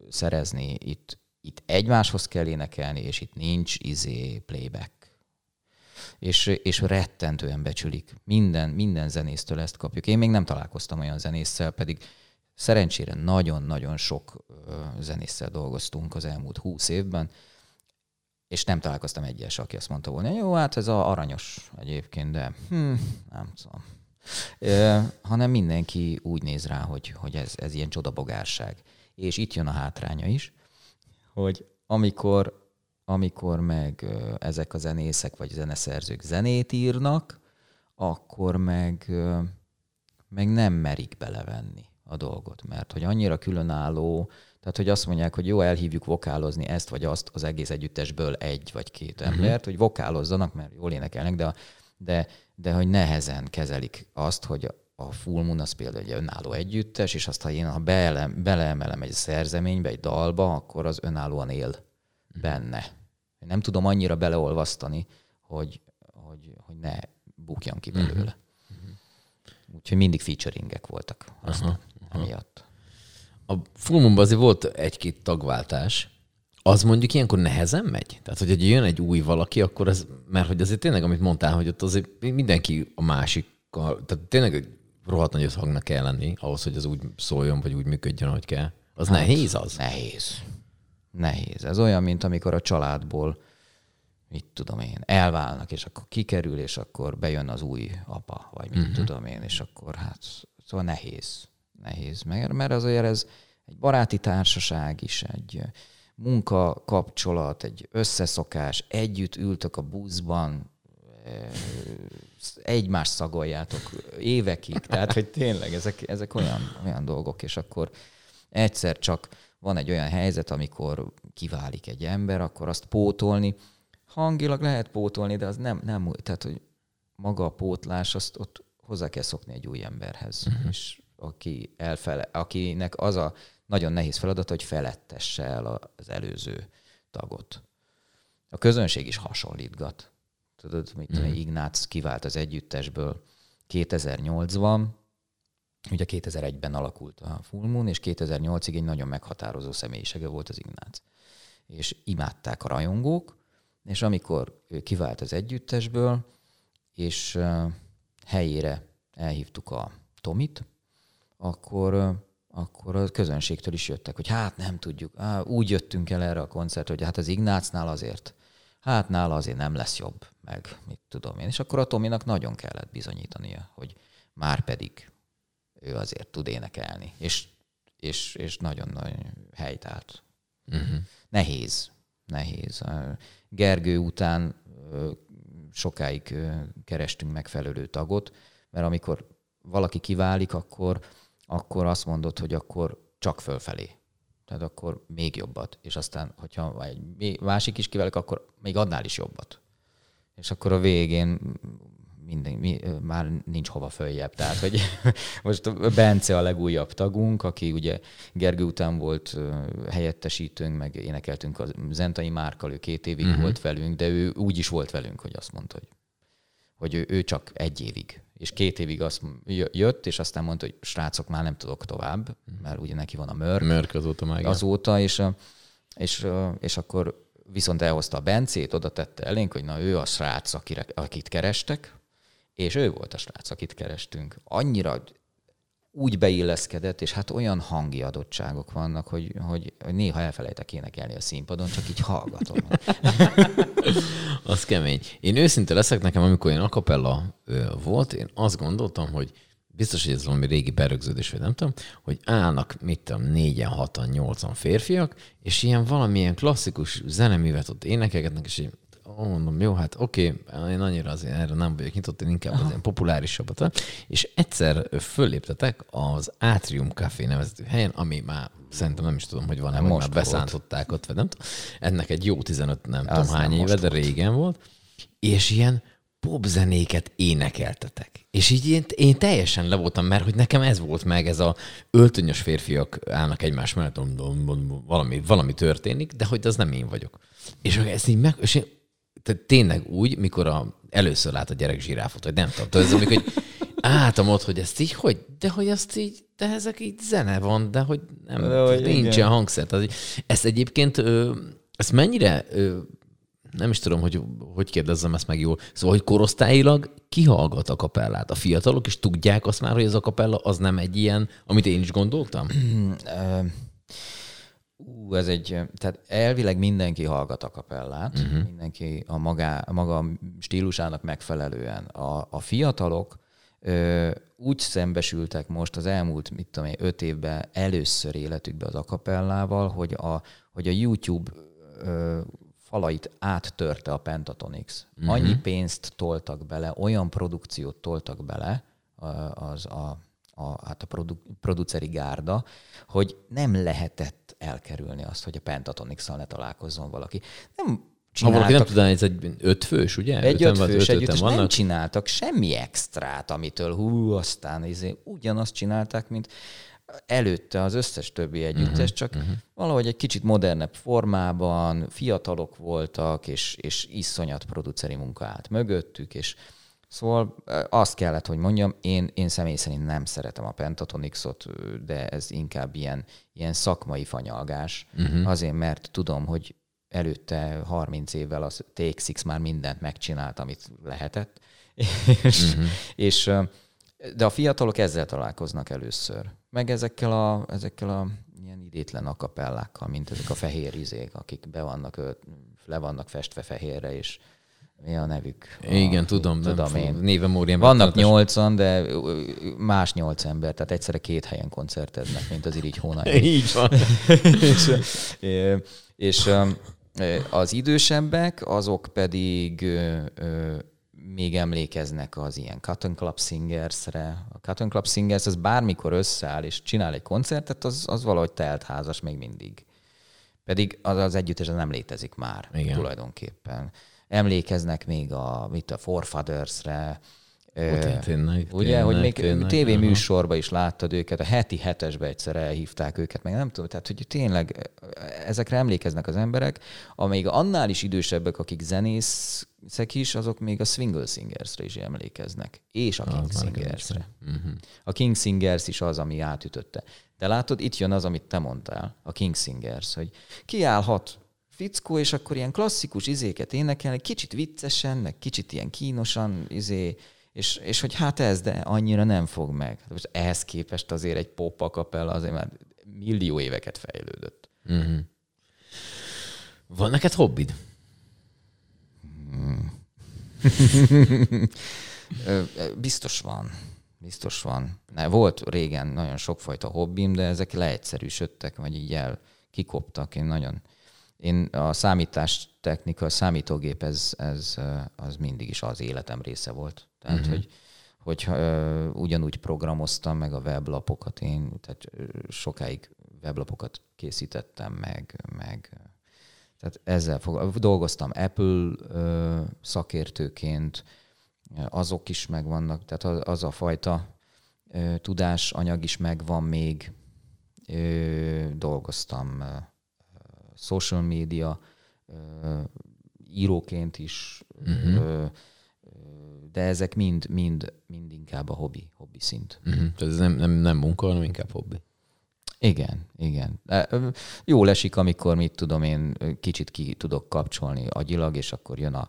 szerezni, itt, itt egymáshoz kell énekelni, és itt nincs izé playback és, és rettentően becsülik. Minden, minden zenésztől ezt kapjuk. Én még nem találkoztam olyan zenésszel, pedig szerencsére nagyon-nagyon sok zenésszel dolgoztunk az elmúlt húsz évben, és nem találkoztam egyes, aki azt mondta volna, jó, hát ez a aranyos egyébként, de hm, nem tudom. E, hanem mindenki úgy néz rá, hogy, hogy ez, ez ilyen csodabogárság. És itt jön a hátránya is, hogy amikor amikor meg ezek a zenészek vagy zeneszerzők zenét írnak, akkor meg, meg nem merik belevenni a dolgot, mert hogy annyira különálló, tehát hogy azt mondják, hogy jó, elhívjuk vokálozni ezt vagy azt az egész együttesből egy vagy két uh-huh. embert, hogy vokálozzanak, mert jól énekelnek, de, de, de hogy nehezen kezelik azt, hogy a Full Moon az például egy önálló együttes, és azt, ha én ha bele, beleemelem egy szerzeménybe, egy dalba, akkor az önállóan él uh-huh. benne nem tudom annyira beleolvasztani, hogy, hogy, hogy ne bukjan ki belőle. Uh-huh. Úgyhogy mindig featuringek voltak aztán uh-huh. Emiatt. A Fulmumban azért volt egy-két tagváltás. az mondjuk ilyenkor nehezen megy? Tehát, hogy jön egy új valaki, akkor ez, mert hogy azért tényleg, amit mondtál, hogy ott azért mindenki a másikkal, tehát tényleg rohadt nagy összhangnak kell lenni ahhoz, hogy az úgy szóljon, vagy úgy működjön, ahogy kell. Az hát, nehéz az? Nehéz. Nehéz. Ez olyan, mint amikor a családból, mit tudom én, elválnak, és akkor kikerül, és akkor bejön az új apa, vagy mit uh-huh. tudom én, és akkor hát, szóval nehéz. Nehéz, mert, mert azért ez egy baráti társaság is, egy munka kapcsolat, egy összeszokás, együtt ültök a buszban, egymást szagoljátok évekig, tehát hogy tényleg ezek, ezek olyan, olyan dolgok, és akkor egyszer csak van egy olyan helyzet, amikor kiválik egy ember, akkor azt pótolni, hangilag lehet pótolni, de az nem, nem tehát hogy maga a pótlás, azt ott hozzá kell szokni egy új emberhez, uh-huh. és aki elfele, akinek az a nagyon nehéz feladat, hogy felettesse el az előző tagot. A közönség is hasonlítgat. Tudod, mit mm. Ignác kivált az együttesből 2008-ban, ugye 2001-ben alakult a Full Moon, és 2008-ig egy nagyon meghatározó személyisége volt az Ignác. És imádták a rajongók, és amikor ő kivált az együttesből, és helyére elhívtuk a Tomit, akkor akkor a közönségtől is jöttek, hogy hát nem tudjuk, á, úgy jöttünk el erre a koncertre, hogy hát az Ignácnál azért, hát nála azért nem lesz jobb, meg mit tudom én. És akkor a Tominak nagyon kellett bizonyítania, hogy már pedig ő azért tud énekelni, és, és, és nagyon-nagyon helytált. Uh-huh. Nehéz, nehéz. Gergő után sokáig kerestünk megfelelő tagot, mert amikor valaki kiválik, akkor akkor azt mondod, hogy akkor csak fölfelé. Tehát akkor még jobbat. És aztán, hogyha egy másik is kiválik, akkor még annál is jobbat. És akkor a végén minden, mi, már nincs hova följebb. Tehát, hogy [laughs] most Bence a legújabb tagunk, aki ugye Gergő után volt helyettesítőnk, meg énekeltünk a Zentai Márkal, ő két évig uh-huh. volt velünk, de ő úgy is volt velünk, hogy azt mondta, hogy, hogy ő, ő csak egy évig és két évig azt jött, és aztán mondta, hogy srácok, már nem tudok tovább, mert ugye neki van a mörk. Mörk azóta már. Azóta, és, és, és akkor viszont elhozta a Bencét, oda tette elénk, hogy na ő a srác, akire, akit kerestek, és ő volt a srác, akit kerestünk. Annyira úgy beilleszkedett, és hát olyan hangi adottságok vannak, hogy, hogy, néha elfelejtek énekelni a színpadon, csak így hallgatom. [laughs] az kemény. Én őszinte leszek nekem, amikor én akapella volt, én azt gondoltam, hogy biztos, hogy ez valami régi berögződés, vagy nem tudom, hogy állnak, mit tudom, négyen, hatan, nyolcan férfiak, és ilyen valamilyen klasszikus zeneművet ott énekelgetnek, és így mondom, jó, hát oké, okay, én annyira azért erre nem vagyok nyitott, én inkább az ilyen populárisabbat. És egyszer fölléptetek az Atrium Café nevezetű helyen, ami már szerintem nem is tudom, hogy van-e, most már beszántották ott, vagy nem tudom. Ennek egy jó 15, nem az tudom hány éve, de régen volt. És ilyen popzenéket énekeltetek. És így én, én teljesen le voltam, mert hogy nekem ez volt meg, ez a öltönyös férfiak állnak egymás mellett, valami, valami történik, de hogy az nem én vagyok. És ezt így meg, és én tehát tényleg úgy, mikor a, először lát a gyerek zsiráfot, vagy nem tudom, tudod, amikor hogy álltam ott, hogy ezt így, hogy, de hogy azt így, de ezek így zene van, de hogy nem, de hogy nincsen hangszer. Tehát, ezt egyébként, ezt mennyire, nem is tudom, hogy hogy kérdezzem ezt meg jól, szóval, hogy korosztályilag kihallgat a kapellát? A fiatalok is tudják azt már, hogy ez a kapella az nem egy ilyen, amit én is gondoltam? Ú, ez egy, tehát elvileg mindenki hallgat a kapellát, uh-huh. mindenki a maga, a maga stílusának megfelelően. A, a fiatalok ö, úgy szembesültek most az elmúlt, mit tudom én, öt évben először életükbe az akapellával, hogy a, hogy a YouTube ö, falait áttörte a Pentatonix. Uh-huh. Annyi pénzt toltak bele, olyan produkciót toltak bele az a, a, hát a produ, produceri gárda, hogy nem lehetett elkerülni azt, hogy a Pentatonix-szal ne találkozzon valaki. Nem ha valaki nem tudná, ez egy ötfős, ugye? Egy ötfős öt együttes, vannak? nem csináltak semmi extrát, amitől hú, aztán izé, ugyanazt csinálták, mint előtte az összes többi együttes, uh-huh, csak uh-huh. valahogy egy kicsit modernebb formában, fiatalok voltak, és, és iszonyat produceri munka állt mögöttük, és Szóval azt kellett, hogy mondjam, én, én személy szerint nem szeretem a Pentatonixot, de ez inkább ilyen, ilyen szakmai fanyalgás. Uh-huh. Azért, mert tudom, hogy előtte 30 évvel az TX már mindent megcsinált, amit lehetett. [laughs] és, uh-huh. és, de a fiatalok ezzel találkoznak először. Meg ezekkel a, ezekkel a ilyen idétlen akapellákkal, mint ezek a fehér izék, akik be vannak, le vannak festve fehérre, és mi a nevük? Igen, a, tudom, tudom nem én. Néve Mórián. Vannak nyolcan, de más nyolc ember, tehát egyszerre két helyen koncerteznek, mint az irigy hónap. [laughs] Így van. [laughs] és, és az idősebbek, azok pedig még emlékeznek az ilyen Cotton Club Singersre. A Cotton Club Singers az bármikor összeáll és csinál egy koncertet, az, az valahogy telt házas még mindig. Pedig az, az együttes nem létezik már Igen. tulajdonképpen emlékeznek még a, mit a Forefathers-re, tényleg, ugye, tényleg, hogy még tényleg, tévéműsorban is láttad őket, a heti hetesbe egyszer elhívták őket, meg nem tudom, tehát hogy tényleg ezekre emlékeznek az emberek, amíg annál is idősebbek, akik zenészek is, azok még a Swingle Singersre is emlékeznek, és a King Singersre. Uh-huh. A King Singers is az, ami átütötte. De látod, itt jön az, amit te mondtál, a King Singers, hogy kiállhat fickó, és akkor ilyen klasszikus izéket énekelni, kicsit viccesen, meg kicsit ilyen kínosan, izé, és, és hogy hát ez, de annyira nem fog meg. Most ehhez képest azért egy pop akapella azért már millió éveket fejlődött. Mm-hmm. Van neked hobbid? Hmm. [laughs] Biztos van. Biztos van. Ne, volt régen nagyon sokfajta hobbim, de ezek leegyszerűsödtek, vagy így el kikoptak. Én nagyon én a számítástechnika, a számítógép, ez, ez, az mindig is az életem része volt. Tehát, uh-huh. hogy, hogy uh, ugyanúgy programoztam meg a weblapokat, én tehát sokáig weblapokat készítettem meg, meg tehát ezzel fog, dolgoztam Apple uh, szakértőként, azok is megvannak, tehát az, az a fajta uh, tudásanyag is megvan még, uh, dolgoztam social media, íróként is, uh-huh. de ezek mind, mind, mind inkább a hobbi, hobbi szint. Uh-huh. Tehát ez nem, nem, nem munka, hanem inkább hobbi. Igen, igen. Jó esik, amikor, mit tudom én, kicsit ki tudok kapcsolni agyilag, és akkor jön a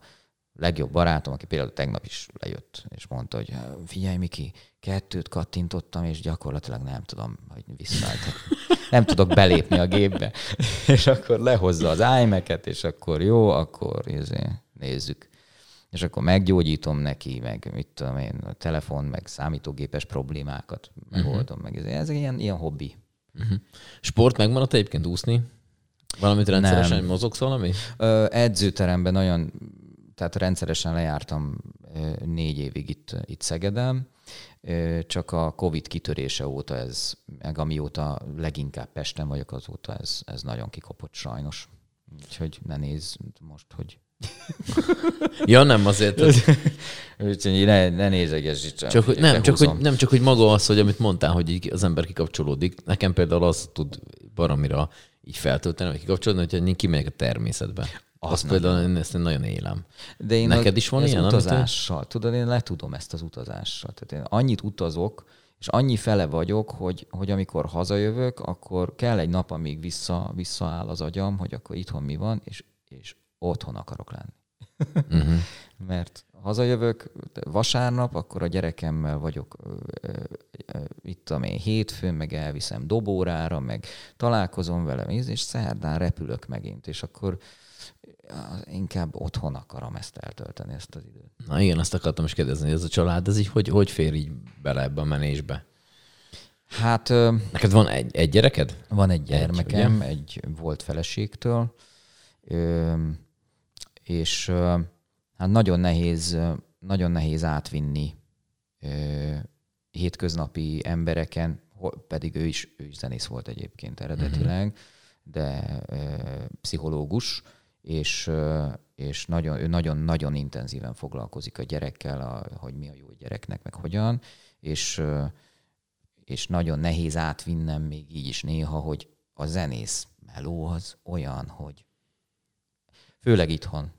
legjobb barátom, aki például tegnap is lejött, és mondta, hogy figyelj Miki, kettőt kattintottam, és gyakorlatilag nem tudom, hogy visszaállt. [laughs] Nem tudok belépni a gépbe. [laughs] és akkor lehozza az iMac-et, és akkor jó, akkor izé, nézzük. És akkor meggyógyítom neki, meg mit tudom én, a telefon, meg számítógépes problémákat megoldom, uh-huh. meg izé. ez ilyen, ilyen hobbi. Uh-huh. Sport megmaradt egyébként úszni? Valamit rendszeresen nem. mozogsz valami? Ö, edzőteremben nagyon tehát rendszeresen lejártam négy évig itt, itt Szegedem, csak a Covid kitörése óta ez, meg amióta leginkább Pesten vagyok, azóta ez, ez nagyon kikopott sajnos. Úgyhogy ne nézz most, hogy... ja, nem azért. [laughs] Úgyhogy ne, ne nézegesd csak, hogy, nem, csak, hogy, nem csak, hogy maga az, hogy amit mondtál, hogy így az ember kikapcsolódik. Nekem például az tud baromira így feltölteni, vagy kikapcsolódni, hogyha én kimegyek a természetbe. Az Azt például én ezt nagyon élem. De én Neked is van ilyen? utazással, amit... tudod, én letudom ezt az utazással. Tehát én annyit utazok, és annyi fele vagyok, hogy, hogy amikor hazajövök, akkor kell egy nap, amíg vissza, visszaáll az agyam, hogy akkor itthon mi van, és, és otthon akarok lenni. Uh-huh. [laughs] Mert hazajövök vasárnap, akkor a gyerekemmel vagyok itt tudom én hétfőn, meg elviszem dobórára, meg találkozom vele, és szerdán repülök megint, és akkor inkább otthon akarom ezt eltölteni, ezt az időt. Na igen, azt akartam is kérdezni, hogy ez a család, ez így hogy, hogy fér így bele ebbe a menésbe? Hát... Neked van egy, egy gyereked? Van egy gyermekem, egy, egy volt feleségtől, és hát nagyon nehéz, nagyon nehéz átvinni hétköznapi embereken, pedig ő is, ő is zenész volt egyébként eredetileg, uh-huh. de pszichológus, és, és nagyon, ő nagyon-nagyon intenzíven foglalkozik a gyerekkel, a, hogy mi a jó gyereknek, meg hogyan, és, és nagyon nehéz átvinnem még így is néha, hogy a zenész meló az olyan, hogy főleg itthon,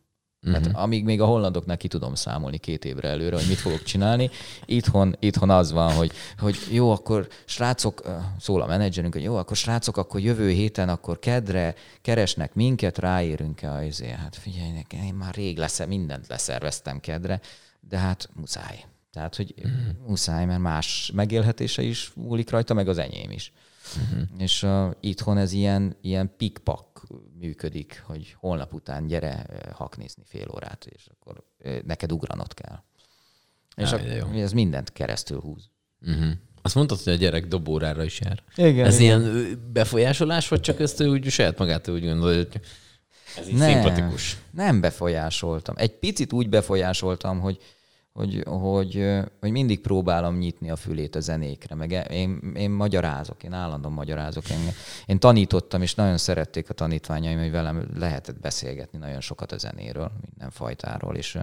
Uh-huh. Hát, amíg még a hollandoknak ki tudom számolni két évre előre, hogy mit fogok csinálni, itthon, itthon az van, hogy, hogy jó, akkor srácok, szól a menedzserünk, hogy jó, akkor srácok, akkor jövő héten, akkor kedre keresnek minket, ráérünk-e azért. Hát figyelj, én már rég lesz, mindent leszerveztem kedre, de hát muszáj. Tehát, hogy uh-huh. muszáj, mert más megélhetése is múlik rajta, meg az enyém is. Uh-huh. És uh, itthon ez ilyen, ilyen pikpak működik, hogy holnap után gyere haknézni fél órát, és akkor neked ugranod kell. És Á, a, ez mindent keresztül húz. Uh-huh. Azt mondtad, hogy a gyerek dobórára is jár. Igen, ez igen. ilyen befolyásolás, vagy csak ezt ő úgy saját magát úgy gondolja, hogy ez így nem, szimpatikus? Nem befolyásoltam. Egy picit úgy befolyásoltam, hogy hogy, hogy, hogy mindig próbálom nyitni a fülét a zenékre, meg e- én, én magyarázok, én állandóan magyarázok. engem. én tanítottam, és nagyon szerették a tanítványaim, hogy velem lehetett beszélgetni nagyon sokat a zenéről, minden fajtáról, és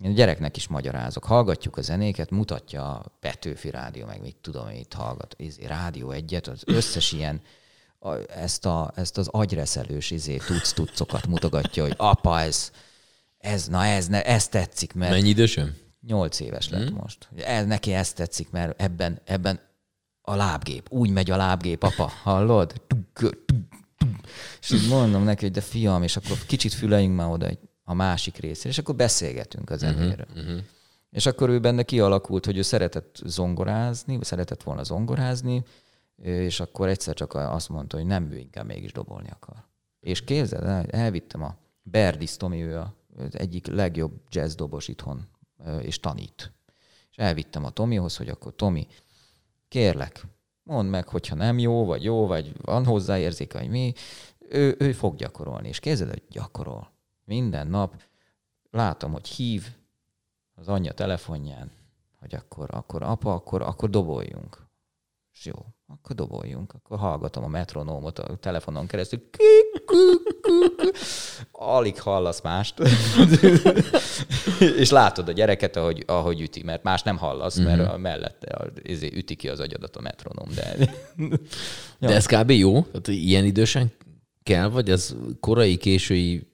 én a gyereknek is magyarázok. Hallgatjuk a zenéket, mutatja a Petőfi Rádió, meg mit tudom, én itt hallgat, izé, Rádió egyet, az összes ilyen ezt, a, ezt az agyreszelős izé, tudsz tudszokat mutogatja, hogy apa, ez, ez, na ez, ne, ez tetszik, mert... Mennyi idősöm? Nyolc éves lett hmm. most. El, neki ez tetszik, mert ebben, ebben a lábgép. Úgy megy a lábgép, apa, hallod? És így mondom neki, hogy de fiam, és akkor kicsit füleink már oda a másik részre és akkor beszélgetünk az mhm, zenéről. Mhm. És akkor ő benne kialakult, hogy ő szeretett zongorázni, szeretett volna zongorázni, és akkor egyszer csak azt mondta, hogy nem, ő inkább mégis dobolni akar. És képzeld el, elvittem a Berdis Tomi, ő az egyik legjobb jazz dobos itthon és tanít. És elvittem a Tomihoz, hogy akkor Tomi, kérlek, mondd meg, hogyha nem jó, vagy jó, vagy van hozzáérzéke, vagy mi, ő, ő fog gyakorolni. És képzeld, hogy gyakorol. Minden nap látom, hogy hív az anyja telefonján, hogy akkor, akkor apa, akkor, akkor doboljunk. És jó, akkor doboljunk. Akkor hallgatom a metronómot a telefonon keresztül. Alig hallasz mást. és látod a gyereket, ahogy, ahogy üti, mert más nem hallasz, mert uh-huh. mellette izé, üti ki az agyadat a metronóm. De, de ez kb. jó? Tehát ilyen idősen kell, vagy ez korai, késői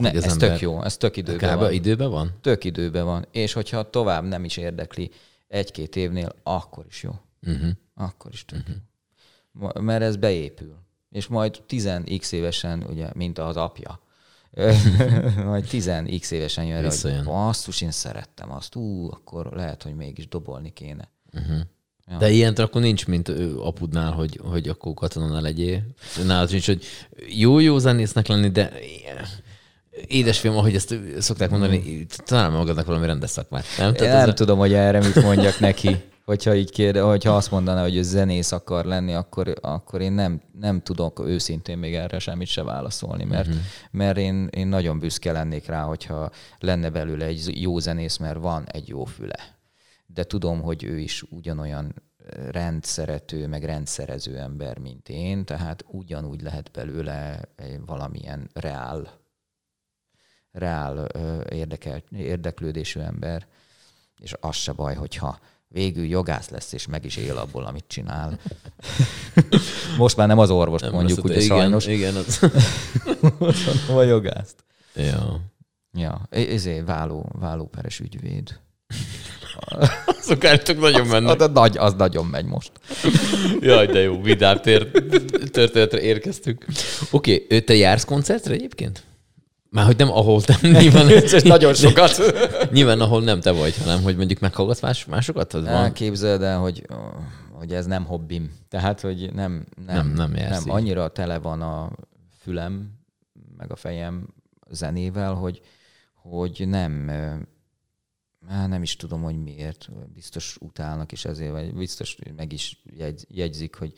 ne, ez ember... tök jó, ez tök időben Kb. van. időben van? Tök időben van. És hogyha tovább nem is érdekli egy-két évnél, akkor is jó. Uh-huh. Akkor is tök uh-huh. Mert ez beépül. És majd 10x évesen, ugye, mint az apja, [laughs] majd 10x évesen jön rá, hogy basszus, én szerettem azt, ú, akkor lehet, hogy mégis dobolni kéne. Uh-huh. Ja. De ilyen akkor nincs, mint apudnál, hogy, hogy akkor katona ne legyél. Nálad nincs, hogy jó-jó zenésznek lenni, de édesfiam, ahogy ezt szokták mondani, talán magadnak valami rendes szakmát. Nem, Tehát nem a... tudom, hogy erre mit mondjak neki hogyha így kér, hogyha azt mondaná, hogy ő zenész akar lenni, akkor, akkor én nem, nem tudok őszintén még erre semmit se válaszolni, mert, uh-huh. mert én, én nagyon büszke lennék rá, hogyha lenne belőle egy jó zenész, mert van egy jó füle. De tudom, hogy ő is ugyanolyan rendszerető, meg rendszerező ember, mint én, tehát ugyanúgy lehet belőle valamilyen reál, reál érdekel, érdeklődésű ember, és az se baj, hogyha végül jogász lesz, és meg is él abból, amit csinál. [laughs] Most már nem az orvost nem mondjuk, ugye igen, sajnos. Igen, az... [laughs] Most a jogászt. Ja. Ja, ezért váló, válóperes ügyvéd. [laughs] Azok állítok nagyon mennek. Az, az, nagy, az nagyon megy most. Jaj, de jó, vidám történetre érkeztünk. Oké, okay, te jársz koncertre egyébként? Már hogy nem ahol te, [laughs] nyilván, nagyon sokat. [laughs] nyilván ahol nem te vagy, hanem hogy mondjuk meghallgatsz más, másokat? Az van? Képzeld el, hogy, hogy ez nem hobbim. Tehát, hogy nem, nem, nem, nem, nem annyira tele van a fülem, meg a fejem zenével, hogy, hogy nem, nem is tudom, hogy miért. Biztos utálnak is ezért, vagy biztos meg is jegy, jegyzik, hogy,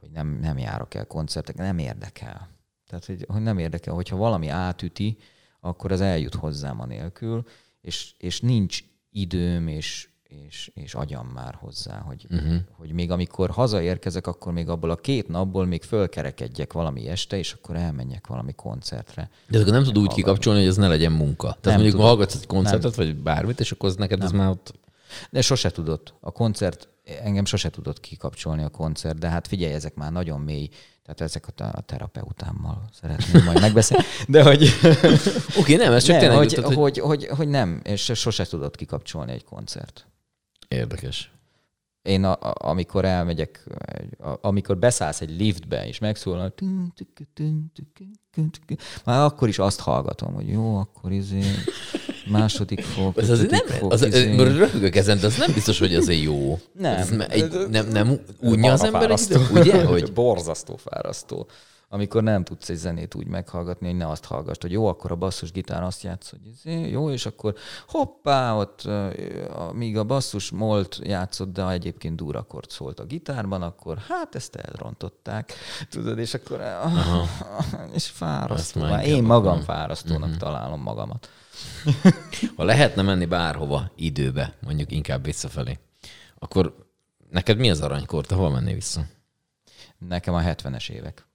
hogy nem, nem járok el koncertekre, nem érdekel. Tehát, hogy, hogy nem érdekel, hogyha valami átüti, akkor az eljut hozzám a nélkül, és, és nincs időm és, és, és agyam már hozzá, hogy, uh-huh. hogy még amikor hazaérkezek, akkor még abból a két napból még fölkerekedjek valami este, és akkor elmenjek valami koncertre. De akkor nem tud úgy kikapcsolni, hogy ez ne legyen munka. Tehát nem mondjuk tudom. hallgatsz egy koncertet, nem. vagy bármit, és akkor neked nem. ez már ott De sose tudott. A koncert, engem sose tudott kikapcsolni a koncert, de hát figyelj, ezek már nagyon mély, tehát ezek a, a terapeutámmal szeretném majd megbeszélni. De hogy... [laughs] Oké, okay, nem, ez csak nem, tényleg hogy, jutott, hogy, hogy, hogy, nem, és sose tudott kikapcsolni egy koncert. Érdekes. Én a, a, amikor elmegyek, a, amikor beszállsz egy liftbe, és megszólal, már akkor is azt hallgatom, hogy jó, akkor izé, második fok, Ez azért nem, fok, az, izé. röhögök ezen, de az nem biztos, hogy azért jó. Nem. Ez egy, nem, nem unja az ember egy ugye? Hogy Borzasztó fárasztó. Amikor nem tudsz egy zenét úgy meghallgatni, hogy ne azt hallgass, hogy jó, akkor a basszus gitár azt játsz, hogy izé, jó, és akkor hoppá, ott míg a basszus molt játszott, de egyébként durakord szólt a gitárban, akkor hát ezt elrontották, tudod, és akkor Aha. [laughs] és fárasztó. Én magam akkor- fárasztónak találom magamat. [laughs] ha lehetne menni bárhova időbe, mondjuk inkább visszafelé, akkor neked mi az aranykor? Te hova mennél vissza? Nekem a 70-es évek.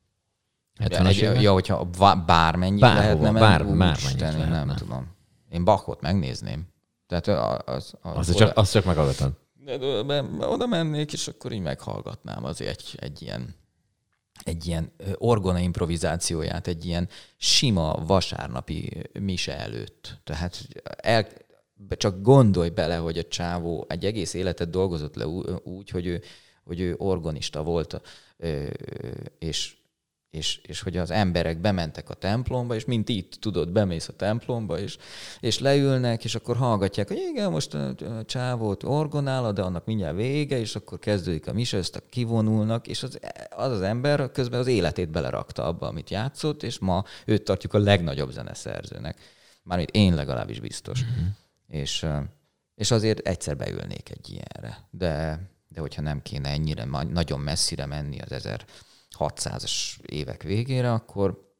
70-es Egy- évek? Ja, hogyha bármennyit Bárhova, lehetne menni, bár- bármennyit lehetne. nem tudom. Én Bachot megnézném. Tehát az, az, az Azt csak, azt csak meghallgatod. oda, oda mennék, és akkor így meghallgatnám azért egy, egy ilyen egy ilyen orgona improvizációját, egy ilyen sima vasárnapi mise előtt. Tehát el, csak gondolj bele, hogy a csávó egy egész életet dolgozott le úgy, hogy ő, hogy ő orgonista volt, és, és, és hogy az emberek bementek a templomba, és mint itt, tudod, bemész a templomba, és, és leülnek, és akkor hallgatják, hogy igen, most a csávót orgonál, de annak mindjárt vége, és akkor kezdődik a mise, ezt kivonulnak, és az, az az ember közben az életét belerakta abba, amit játszott, és ma őt tartjuk a legnagyobb zeneszerzőnek. Mármint én legalábbis biztos. Mm-hmm. És, és azért egyszer beülnék egy ilyenre. De, de hogyha nem kéne ennyire nagyon messzire menni az 1600-as évek végére, akkor,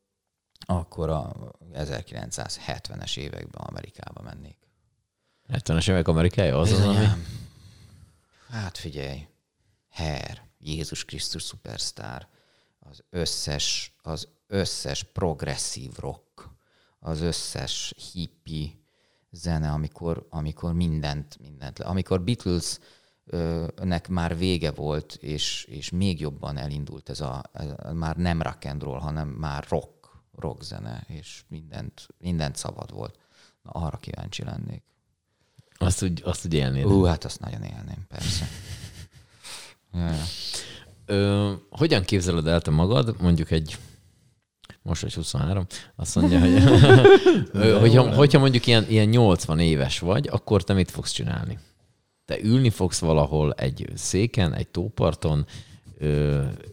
akkor a 1970-es években Amerikába mennék. 70-es évek Amerikája az az, ami... Bizonyám. Hát figyelj, Her, Jézus Krisztus szupersztár, az összes, az összes progresszív rock, az összes hippi zene, amikor, amikor mindent, mindent, amikor Beatles nek már vége volt, és, és még jobban elindult ez a, már nem rock and roll, hanem már rock, rock zene, és mindent, mindent szabad volt. Na, arra kíváncsi lennék. Azt úgy, azt úgy élnéd. Ú, hát azt nagyon élném, persze. Ja, [laughs] ja. Ö, hogyan képzeled el te magad, mondjuk egy most vagy 23, azt mondja, hogy [laughs] [laughs] hogyha, hogyha mondjuk ilyen, ilyen 80 éves vagy, akkor te mit fogsz csinálni? Te ülni fogsz valahol egy széken, egy tóparton,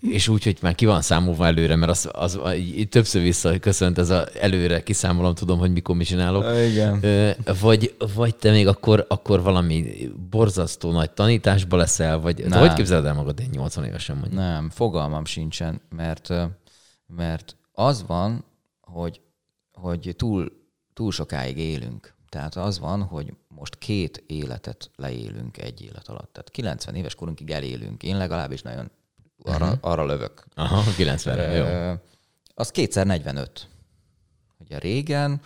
és úgy, hogy már ki van számolva előre, mert az, az így többször visszaköszönt ez a előre kiszámolom, tudom, hogy mikor mi csinálok. Igen. Vagy, vagy te még akkor, akkor valami borzasztó nagy tanításba leszel, vagy Nem. hogy képzeled el magad egy 80 évesen mondjuk? Nem, fogalmam sincsen, mert, mert az van, hogy, hogy túl, túl sokáig élünk. Tehát az van, hogy most két életet leélünk egy élet alatt. Tehát 90 éves korunkig elélünk. Én legalábbis nagyon arra, arra lövök. Aha, 90 jó. Az kétszer 45. Ugye régen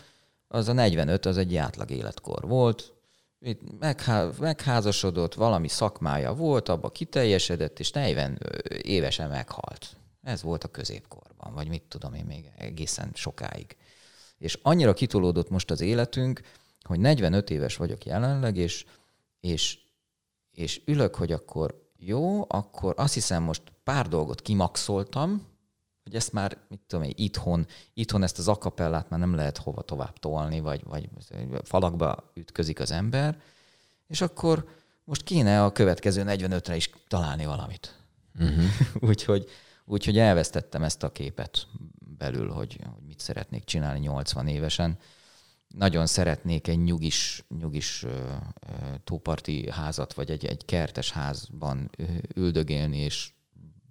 az a 45 az egy átlag életkor volt, itt meghá- megházasodott, valami szakmája volt, abba kiteljesedett, és 40 évesen meghalt. Ez volt a középkorban, vagy mit tudom én még egészen sokáig. És annyira kitolódott most az életünk, hogy 45 éves vagyok jelenleg, és, és, és ülök, hogy akkor jó, akkor azt hiszem most pár dolgot kimaxoltam, hogy ezt már, mit tudom én, itthon, itthon ezt az akapellát már nem lehet hova tovább tolni, vagy, vagy falakba ütközik az ember, és akkor most kéne a következő 45-re is találni valamit. Uh-huh. [laughs] úgyhogy, úgyhogy elvesztettem ezt a képet belül, hogy, hogy mit szeretnék csinálni 80 évesen. Nagyon szeretnék egy nyugis, nyugis tóparti házat, vagy egy, egy kertes házban üldögélni, és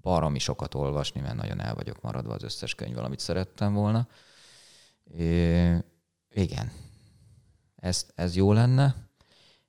baromi sokat olvasni, mert nagyon el vagyok maradva az összes könyv, amit szerettem volna. É, igen. Ez, ez jó lenne,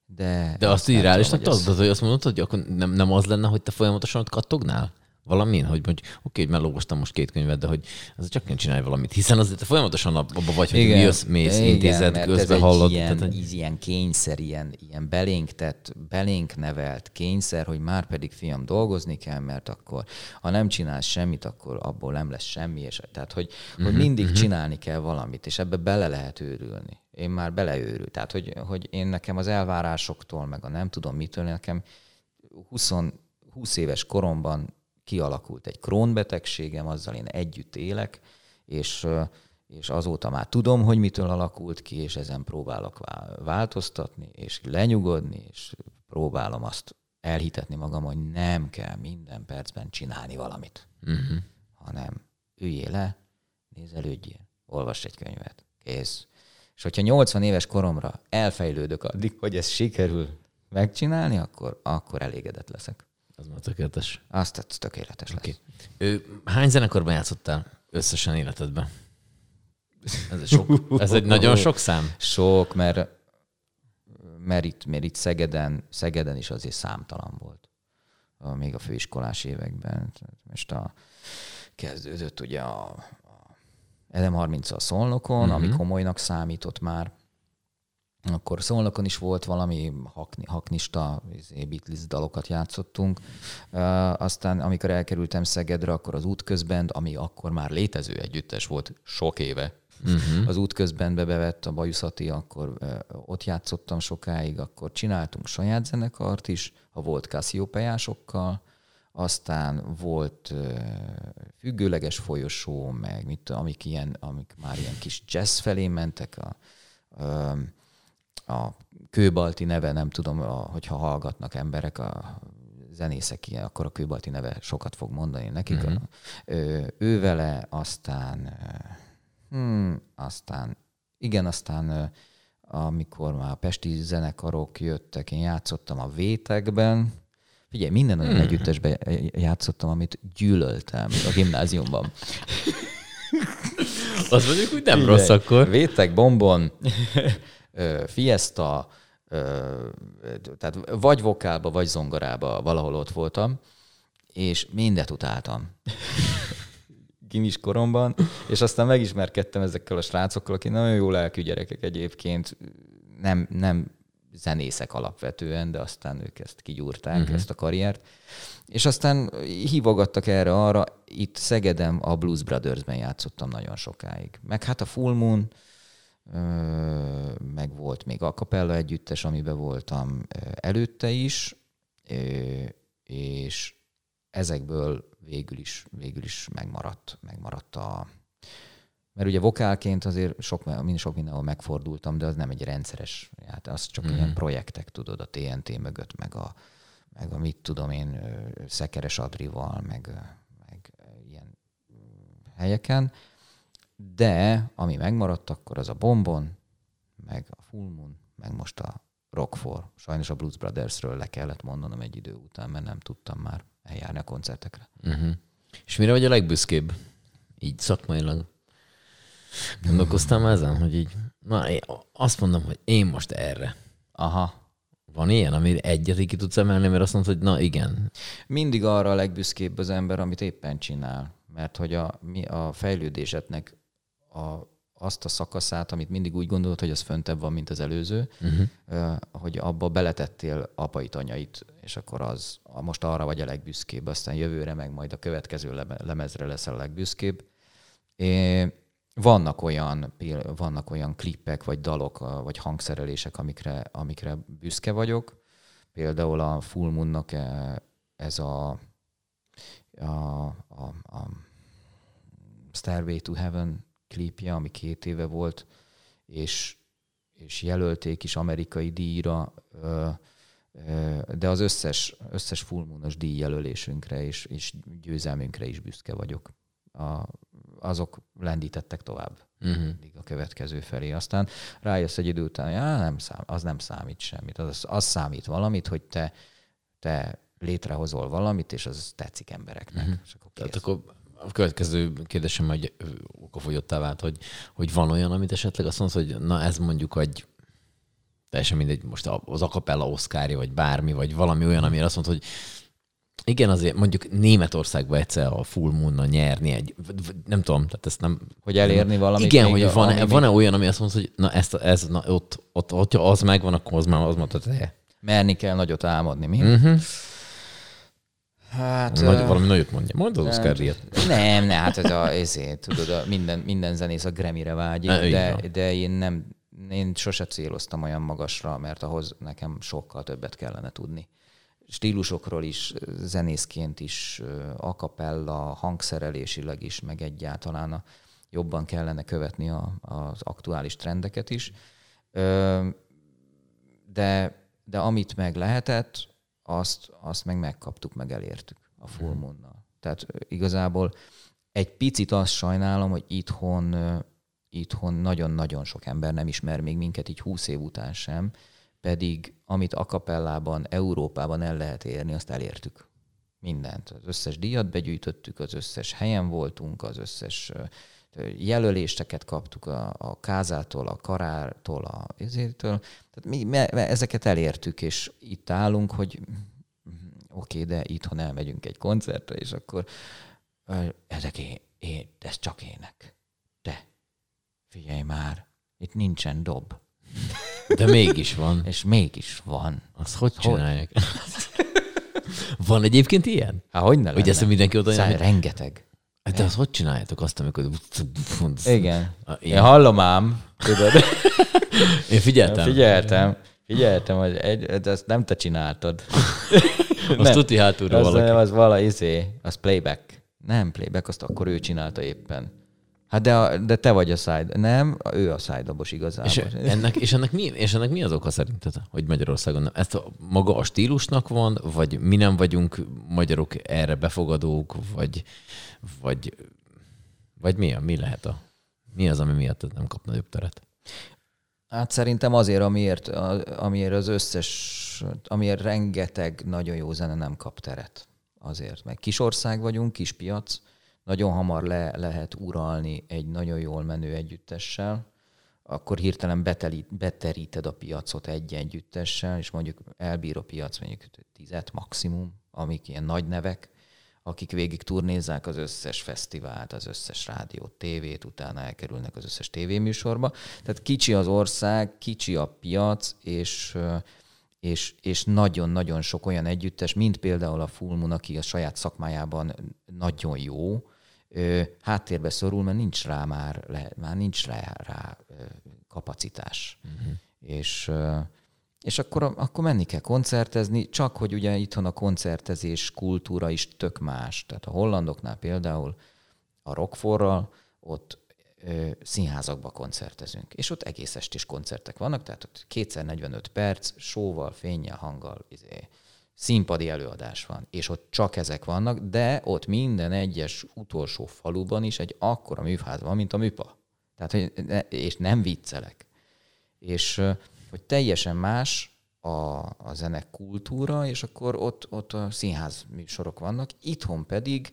de... De azt nem így reálisnak tudom, hogy tudod, hogy azt mondod, hogy akkor nem, nem az lenne, hogy te folyamatosan ott kattognál? Valamin, hogy mondjuk, oké, hogy mellógostam most két könyvet, de hogy az csak kell csinálni valamit, hiszen azért te folyamatosan abba vagy, hogy igen, jössz, mész, igen, intézet, közben hallod. Ilyen, tehát, hogy... ilyen kényszer, ilyen, ilyen belénk tett, belénk nevelt kényszer, hogy már pedig fiam dolgozni kell, mert akkor ha nem csinálsz semmit, akkor abból nem lesz semmi, és tehát hogy, uh-huh, hogy mindig uh-huh. csinálni kell valamit, és ebbe bele lehet őrülni. Én már beleőrül. Tehát, hogy, hogy én nekem az elvárásoktól, meg a nem tudom mitől, nekem 20, 20 éves koromban kialakult egy krónbetegségem, azzal én együtt élek, és, és azóta már tudom, hogy mitől alakult ki, és ezen próbálok változtatni, és lenyugodni, és próbálom azt elhitetni magam, hogy nem kell minden percben csinálni valamit, uh-huh. hanem üljél le, nézelődjél, olvass egy könyvet, kész. És hogyha 80 éves koromra elfejlődök addig, hogy ez sikerül megcsinálni, akkor, akkor elégedett leszek. Az már tökéletes. Azt tett, tökéletes okay. lesz. Hány zenekarban játszottál összesen életedben? Ez egy, sok, ez egy nagyon sok szám? Sok, mert, mert, itt, mert itt Szegeden, Szegeden is azért számtalan volt. Még a főiskolás években. Most a, kezdődött ugye a, a LM30 a Szolnokon, uh-huh. ami komolynak számított már akkor Szolnokon is volt valami hakni, haknista izé, Beatles dalokat játszottunk. Uh, aztán amikor elkerültem Szegedre, akkor az útközben, ami akkor már létező együttes volt sok éve, uh-huh. az útközben bevett a Bajuszati, akkor uh, ott játszottam sokáig, akkor csináltunk saját zenekart is, a volt Cassiopeásokkal, aztán volt uh, függőleges folyosó, meg mit, amik, ilyen, amik már ilyen kis jazz felé mentek, a, uh, a kőbalti neve, nem tudom, a, hogyha hallgatnak emberek, a zenészek ilyen, akkor a kőbalti neve sokat fog mondani nekik. Mm-hmm. Ő, ő vele, aztán, hmm, aztán, igen, aztán amikor már a pesti zenekarok jöttek, én játszottam a Vétekben, Figyelj, minden olyan hmm. együttesben játszottam, amit gyűlöltem a gimnáziumban. Az mondjuk úgy nem Figyelj, rossz akkor. Vétek, bombon, Fiesta, tehát vagy vokálba, vagy zongorába valahol ott voltam, és mindet utáltam. [laughs] Gimis koromban, és aztán megismerkedtem ezekkel a srácokkal, akik nagyon jó lelkű gyerekek egyébként, nem, nem zenészek alapvetően, de aztán ők ezt kigyúrták, uh-huh. ezt a karriert. És aztán hívogattak erre-arra, itt Szegedem a Blues Brothers-ben játszottam nagyon sokáig. Meg hát a Full Moon, meg volt még a Capella együttes, amiben voltam előtte is, és ezekből végül is, végül is megmaradt, megmaradt a... Mert ugye vokálként azért sok, mind, sok mindenhol megfordultam, de az nem egy rendszeres, hát az csak mm-hmm. ilyen projektek, tudod, a TNT mögött, meg a, meg a mit tudom én, Szekeres Adrival, meg, meg ilyen helyeken de ami megmaradt akkor az a Bombon, meg a Full Moon, meg most a Rock for. Sajnos a Blues Brothersről le kellett mondanom egy idő után, mert nem tudtam már eljárni a koncertekre. Uh-huh. És mire vagy a legbüszkébb? Így szakmailag. Gondolkoztam hmm. ezen, hogy így, na én azt mondom, hogy én most erre. Aha. Van ilyen, ami egyet ki tudsz emelni, mert azt mondod, hogy na igen. Mindig arra a legbüszkébb az ember, amit éppen csinál. Mert hogy a, mi a fejlődésetnek a, azt a szakaszát, amit mindig úgy gondolod, hogy az föntebb van, mint az előző, uh-huh. hogy abba beletettél apait, anyait, és akkor az most arra vagy a legbüszkébb, aztán jövőre meg majd a következő lemezre lesz a legbüszkébb. É, vannak olyan, vannak olyan klippek, vagy dalok, vagy hangszerelések, amikre, amikre büszke vagyok. Például a Full Moon-nak e, ez a, a, a, a Stairway to Heaven klipje, ami két éve volt, és, és jelölték is amerikai díjra, de az összes, összes fullmoonos díjjelölésünkre és, és győzelmünkre is büszke vagyok. A, azok lendítettek tovább uh-huh. a következő felé. Aztán rájössz egy idő után, hogy nem szám, az nem számít semmit. Az, az számít valamit, hogy te, te létrehozol valamit, és az tetszik embereknek. Uh-huh. És akkor Tehát akkor a következő kérdésem hogy okafogyottá vált, hogy, hogy van olyan, amit esetleg azt mondod, hogy na ez mondjuk egy teljesen mindegy, most az akapella oszkárja, vagy bármi, vagy valami olyan, amire azt mondod, hogy Igen, azért mondjuk Németországban egyszer a Full moon nyerni egy, nem tudom, tehát ezt nem... Hogy elérni valamit. Igen, hogy van-e, van-e olyan, ami azt mondja, hogy na ezt, ez, na, ott, ott, ott, hogyha az megvan, akkor az már az mondta, hogy Merni kell nagyot álmodni, mi? Uh-huh. Hát, Nagy, uh, valami nagyot mondja. Mondd az Oscar díjat. Nem, ne, hát ez a, ezért, tudod, a minden, minden zenész a Grammy-re vágyik, ne, de, de én nem, én sose céloztam olyan magasra, mert ahhoz nekem sokkal többet kellene tudni. Stílusokról is, zenészként is, akapella, hangszerelésileg is, meg egyáltalán a, jobban kellene követni a, az aktuális trendeket is. De, de amit meg lehetett, azt, azt meg megkaptuk, meg elértük a full mhm. moon-nal. Tehát igazából egy picit azt sajnálom, hogy itthon, itthon nagyon-nagyon sok ember nem ismer még minket így húsz év után sem, pedig amit akapellában, Európában el lehet érni, azt elértük. Mindent. Az összes díjat begyűjtöttük, az összes helyen voltunk, az összes jelöléseket kaptuk a, a Kázától, a Karártól, a ezértől. Tehát mi, me, ezeket elértük, és itt állunk, hogy oké, okay, de itthon elmegyünk egy koncertre, és akkor ezek én, én, ez csak ének. De figyelj már, itt nincsen dob. De mégis van. És mégis van. Azt hogy csinálják? van egyébként ilyen? Há, hogy ne Hogy ezt mindenki oda jön? Rengeteg. Hát de azt hogy csináljátok azt, amikor... Igen. Én hallom ám, tudod. [laughs] Én figyeltem. Figyeltem. Figyeltem, hogy egy, azt nem te csináltad. [laughs] azt tuti hátulról az, valaki. Az vala izé, az playback. Nem playback, azt akkor ő csinálta éppen. Hát de, a, de te vagy a side. Nem, ő a szájdabos igazából. És ennek, és, ennek mi, és ennek mi az oka szerinted, hogy Magyarországon nem? Ezt a, maga a stílusnak van, vagy mi nem vagyunk magyarok erre befogadók, vagy, vagy, vagy mi, a, mi lehet a... Mi az, ami miatt nem kap nagyobb teret? Hát szerintem azért, amiért, amiért az összes, amiért rengeteg nagyon jó zene nem kap teret. Azért, meg kis ország vagyunk, kis piac, nagyon hamar le lehet uralni egy nagyon jól menő együttessel, akkor hirtelen betelít, beteríted a piacot egy együttessel, és mondjuk elbír a piac mondjuk tizet maximum, amik ilyen nagy nevek, akik végig turnézzák az összes fesztivált, az összes rádiót, tévét, utána elkerülnek az összes tévéműsorba. Tehát kicsi az ország, kicsi a piac, és és, és nagyon-nagyon sok olyan együttes, mint például a Full Moon, aki a saját szakmájában nagyon jó, háttérbe szorul, mert nincs rá már, már nincs rá, rá kapacitás. Uh-huh. És és akkor, akkor menni kell koncertezni, csak hogy ugye itthon a koncertezés kultúra is tök más. Tehát a hollandoknál például a Rockforral ott ö, színházakba koncertezünk, és ott egész estés koncertek vannak, tehát ott kétszer 45 perc, sóval, fényjel, hanggal, izé, színpadi előadás van, és ott csak ezek vannak, de ott minden egyes utolsó faluban is egy akkora műfáz van, mint a műpa. Tehát, hogy, és nem viccelek. És hogy teljesen más a, a zene kultúra, és akkor ott, ott a színház műsorok vannak, itthon pedig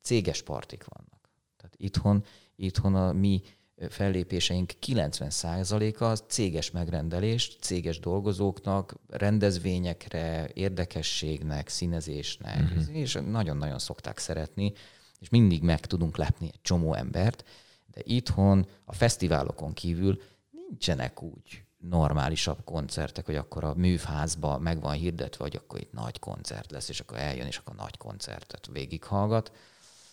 céges partik vannak. Tehát itthon, itthon a mi fellépéseink 90%-a az céges megrendelés, céges dolgozóknak, rendezvényekre, érdekességnek, színezésnek, uh-huh. és nagyon-nagyon szokták szeretni, és mindig meg tudunk lepni egy csomó embert, de itthon a fesztiválokon kívül nincsenek úgy normálisabb koncertek, hogy akkor a műfázba meg van hirdetve, hogy akkor itt nagy koncert lesz, és akkor eljön, és akkor nagy koncertet végighallgat,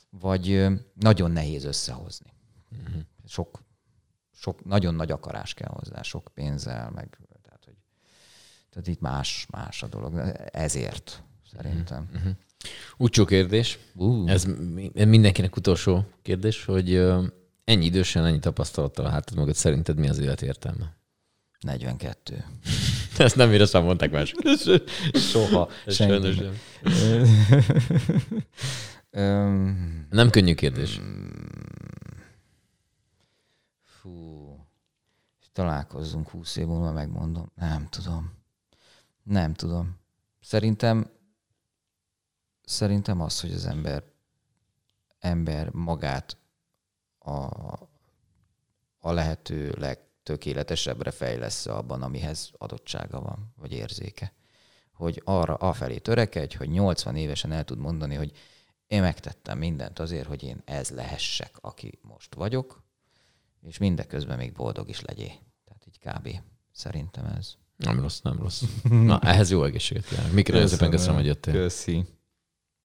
vagy nagyon nehéz összehozni. Uh-huh. Sok, sok, nagyon nagy akarás kell hozzá, sok pénzzel, meg tehát, hogy, tehát itt más, más a dolog. Ezért szerintem. Uh-huh. Utcsó kérdés. Uh. Ez mindenkinek utolsó kérdés, hogy ennyi idősen, ennyi tapasztalattal a hátad mögött szerinted mi az élet értelme? 42. [laughs] Ezt nem mire sem mondták más. [laughs] Soha. Senki. [laughs] nem könnyű kérdés. Találkozzunk 20 év múlva, megmondom. Nem tudom. Nem tudom. Szerintem szerintem az, hogy az ember ember magát a, a lehető leg tökéletesebbre fejlesz abban, amihez adottsága van, vagy érzéke. hogy arra afelé törekedj, hogy 80 évesen el tud mondani, hogy én megtettem mindent azért, hogy én ez lehessek, aki most vagyok, és mindeközben még boldog is legyél. Így kb. Szerintem ez. Nem rossz, nem rossz. [laughs] Na, ehhez jó egészséget kívánok. Mikre szépen köszönöm, hogy jöttél. Köszi.